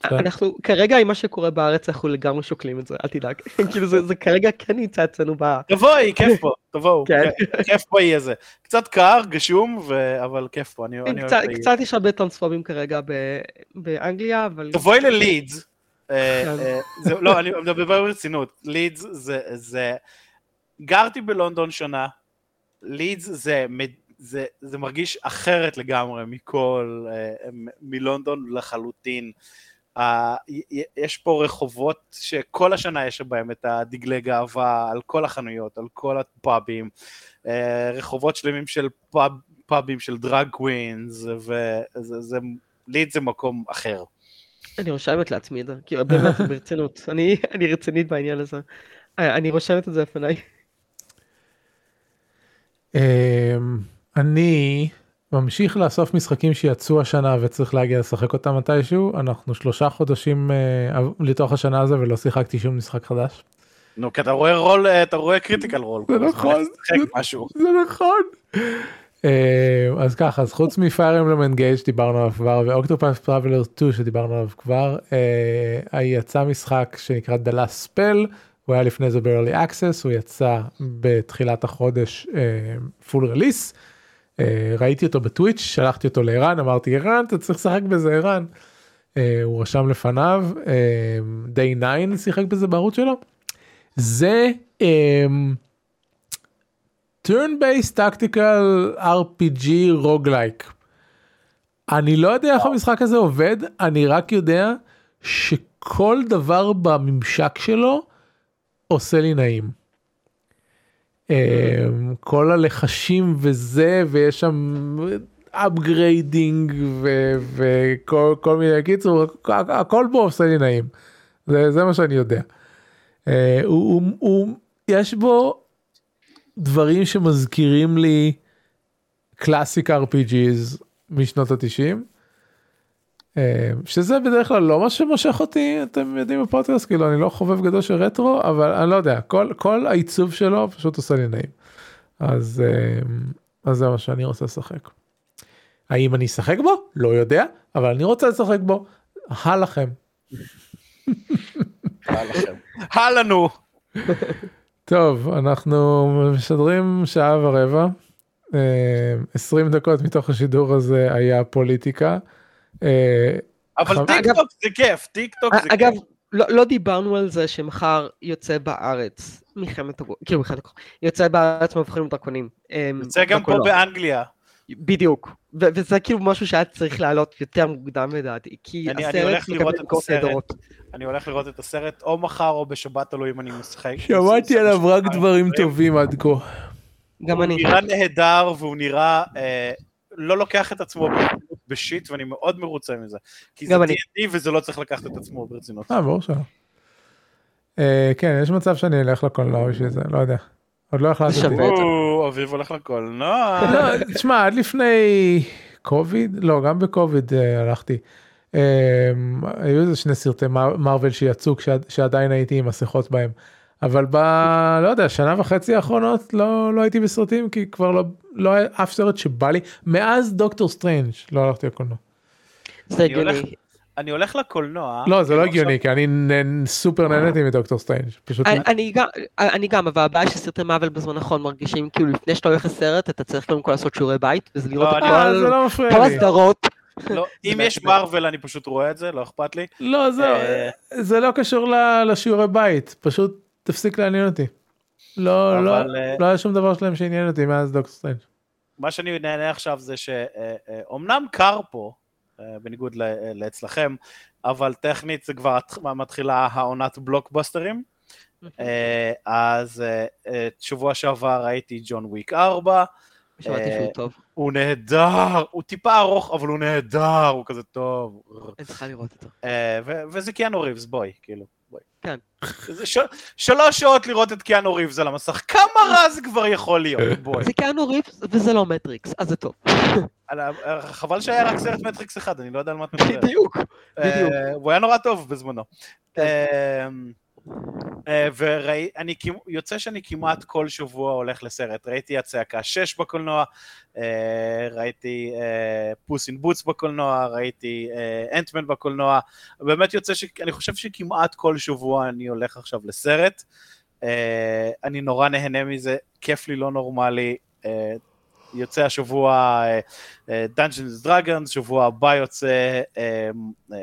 כן. אנחנו כרגע עם מה שקורה בארץ אנחנו לגמרי שוקלים את זה, אל תדאג. כאילו זה זה כרגע כן נמצא אצלנו ב... תבואי, כיף פה, תבואו, כן. כיף באי הזה. קצת קר, גשום, ו- אבל כיף פה, אני אני קצת-. קצת יש הרבה טרנספובים כרגע ב- באנגליה, אבל... תבואי ללידס. אה, כן. אה, זה- לא, אני מדבר ברצינות. לידס זה- זה... גרתי בלונדון שנה, לידס זה... זה, זה מרגיש אחרת לגמרי מכל, אה, מלונדון לחלוטין. יש פה רחובות שכל השנה יש בהם את הדגלי גאווה על כל החנויות, על כל הפאבים, אה, רחובות שלמים של פאב, פאבים של drag queens, וזה זה, לידס זה מקום אחר. אני רושמת לעצמי את זה, כאילו באמת ברצינות, אני אני רצינית בעניין הזה. אה, אני רושמת את זה לפניי. אמ, אני ממשיך לאסוף משחקים שיצאו השנה וצריך להגיע לשחק אותם מתישהו אנחנו שלושה חודשים אה, לתוך השנה הזו ולא שיחקתי שום משחק חדש. נו, כי אתה רואה רול, אה, אתה רואה Critical Role. זה נכון, זה- משהו. זה נכון. אה, אז ככה אז חוץ מ Fire Emblem Engage שדיברנו עליו כבר ו Octopath Traveler 2 שדיברנו עליו כבר יצא משחק שנקרא Last Spell הוא היה לפני זה ב-early access הוא יצא בתחילת החודש full release. ראיתי אותו בטוויץ' שלחתי אותו לערן אמרתי ערן אתה צריך לשחק בזה ערן. אה, הוא רשם לפניו Day 9 שיחק בזה בערוץ שלו. זה אמ, turn based tactical RPG roguelike. אני לא יודע איך המשחק הזה עובד, אני רק יודע שכל דבר בממשק שלו עושה לי נעים. אמ, כל הלחשים וזה ויש שם upgrading וכל כל מיני קיצור הכ- הכל פה עושה לי נעים. זה, זה מה שאני יודע. אה, הוא, הוא, הוא, יש בו דברים שמזכירים לי קלאסיק RPGs משנות התשעים. אה, שזה בדרך כלל לא מה שמושך אותי אתם יודעים בפודקאסט כאילו אני לא חובב גדול של רטרו אבל אני לא יודע כל כל העיצוב שלו פשוט עושה לי נעים. אז אה, אז זה מה שאני רוצה לשחק. האם אני אשחק בו? לא יודע אבל אני רוצה לשחק בו. הלכם. הלנו. טוב אנחנו משדרים שעה ורבע. אה, 20 דקות מתוך השידור הזה היה פוליטיקה. אה, אבל טיק טוק זה כיף, טיק טוק זה אגב, כיף. לא לא דיברנו על זה שמחר יוצא בארץ מלחמת הגו... כאילו מלחמת הגו... יוצא בארץ מבוכים ודרקונים. אמ, זה גם פה. באנגליה. בדיוק. ו- וזה כאילו משהו שהיה צריך לעלות יותר מוקדם לדעתי, כי אני- אני הסרט הולך מקבל לראות את הסרט. אני הולך לראות את הסרט או מחר או בשבת, תלוי אם אני משחק. שמעתי עליו רק דברים. טובים עד כה. גם הוא אני. נראה נהדר והוא נראה אה, לא לוקח את עצמו בשיט ואני מאוד מרוצה מזה. כי זה. D&D וזה לא צריך לקחת את עצמו ברצינות. אה ברור שלא. אה, כן יש מצב שאני אלך לקולנוע בשביל זה לא יודע. עוד לא החלטתי. אביב הולך לקולנוע. לא, תשמע עד לפני קוביד לא גם בקוביד אה, הלכתי. אה, היו איזה שני סרטי מר- מארוול שיצאו כשעד- שעדיין הייתי עם מסכות בהם. אבל ב... לא יודע שנה וחצי האחרונות לא לא הייתי בסרטים כי כבר לא לא היה אף סרט שבא לי מאז דוקטור סטרנג' לא הלכתי לקולנוע. זה הגיוני. אני הולך לקולנוע. לא זה לא הגיוני כי אני סופר נהניתי מדוקטור סטרנג' אני- אני גם, אני גם, אבל הבעיה שסרטי מארוול בזמן האחרון מרגישים כאילו לפני שאתה הולך לסרט אתה צריך קודם כל לעשות שיעורי בית וזה לראות לא, אה, כל- זה לא מפריע כל לי. הסדרות. לא, אם יש מארוול אני פשוט רואה את זה, לא אכפת לי. לא זה אה, זה לא קשור ל- לשיעורי בית פשוט תפסיק לעניין אותי. לא, לא, אבל, אה, לא היה שום דבר שלהם שעניין אותי מאז דוקטור סטרנג'. מה שאני נהנה עכשיו זה שאומנם קר פה, אה, בניגוד ל- לאצלכם, אבל טכנית זה כבר מתחילה העונת בלוקבאסטרים. אה, אז אה, אה, שבוע שעבר ראיתי ג'ון וויק 4, שמעתי אה, שהוא טוב. הוא נהדר, הוא טיפה ארוך אבל הוא נהדר, הוא כזה טוב. אני צריכה לראות אותו. אה, וזה קיאנו ריבס, בואי, כאילו. כן. זה ש- שלוש שעות לראות את קיאנו ריבס על המסך, כמה רע זה כבר יכול להיות, בואי. זה קיאנו ריבס וזה לא מטריקס, אז זה טוב. חבל שהיה רק סרט מטריקס אחד, אני לא יודע על מה את מדברת. בדיוק. בדיוק. אה, הוא היה נורא טוב בזמנו. כן. ואני יוצא שאני כמעט כל שבוע הולך לסרט, ראיתי הצעקה 6 בקולנוע, אה, ראיתי אה, Puss in Boots בקולנוע, ראיתי אה, Ant-Man בקולנוע, באמת יוצא שאני חושב שכמעט כל שבוע אני הולך עכשיו לסרט, אה, אני נורא נהנה מזה, כיף לי לא נורמלי, אה, יוצא השבוע אה, Dungeons Dragons, שבוע הבא יוצא, אה, אה,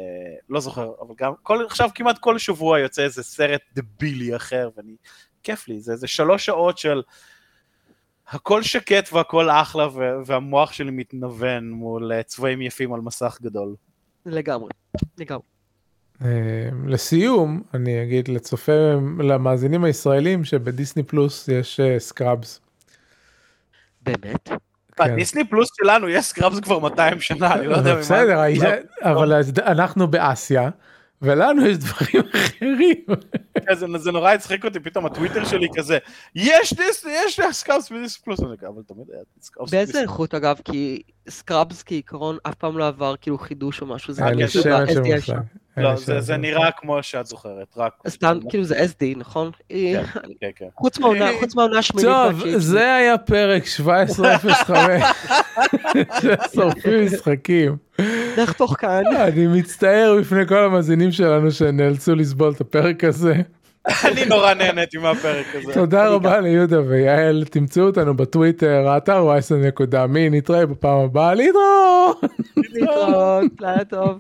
לא זוכר, אבל גם, כל, עכשיו כמעט כל שבוע יוצא איזה סרט דבילי אחר, ואני, כיף לי, זה, זה שלוש שעות של הכל שקט והכל אחלה, ו- והמוח שלי מתנוון מול אה, צבעים יפים על מסך גדול. לגמרי. לגמרי. אה, לסיום אני אגיד לצופה למאזינים הישראלים שבדיסני פלוס יש אה, Scrubs. באמת? כן. דיסני פלוס שלנו יש Scrubs כבר 200 שנה, אני לא יודע ממה... בסדר, האיש- אבל אנחנו באסיה ולנו יש דברים אחרים. זה, זה נורא הצחיק אותי, פתאום הטוויטר שלי כזה, יש דיסני, יש Scrubs בדיסני פלוס, אבל תמיד היה Scrubs באיזה איכות אגב? כי סקראבס כעיקרון אף פעם לא עבר כאילו חידוש או משהו, זה היה רק לי יש כאילו שמץ לא, לי זה, נראה כמו שאת זוכרת, רק... אז סתם, כאילו זה SD, נכון? כן, כן, כן. חוץ מהעונה חוץ מהעונה השמינית. טוב. זה היה פרק 1705 ששורפים משחקים. נחתוך כאן. אני מצטער בפני כל המאזינים שלנו שנאלצו לסבול את הפרק הזה. אני נורא נהניתי מהפרק הזה. תודה רבה ליהודה ויעל, תמצאו אותנו בטוויטר, האתר וייסן נקודה מי, נתראה בפעם הבאה, להתראות. להתראות, לילה טוב.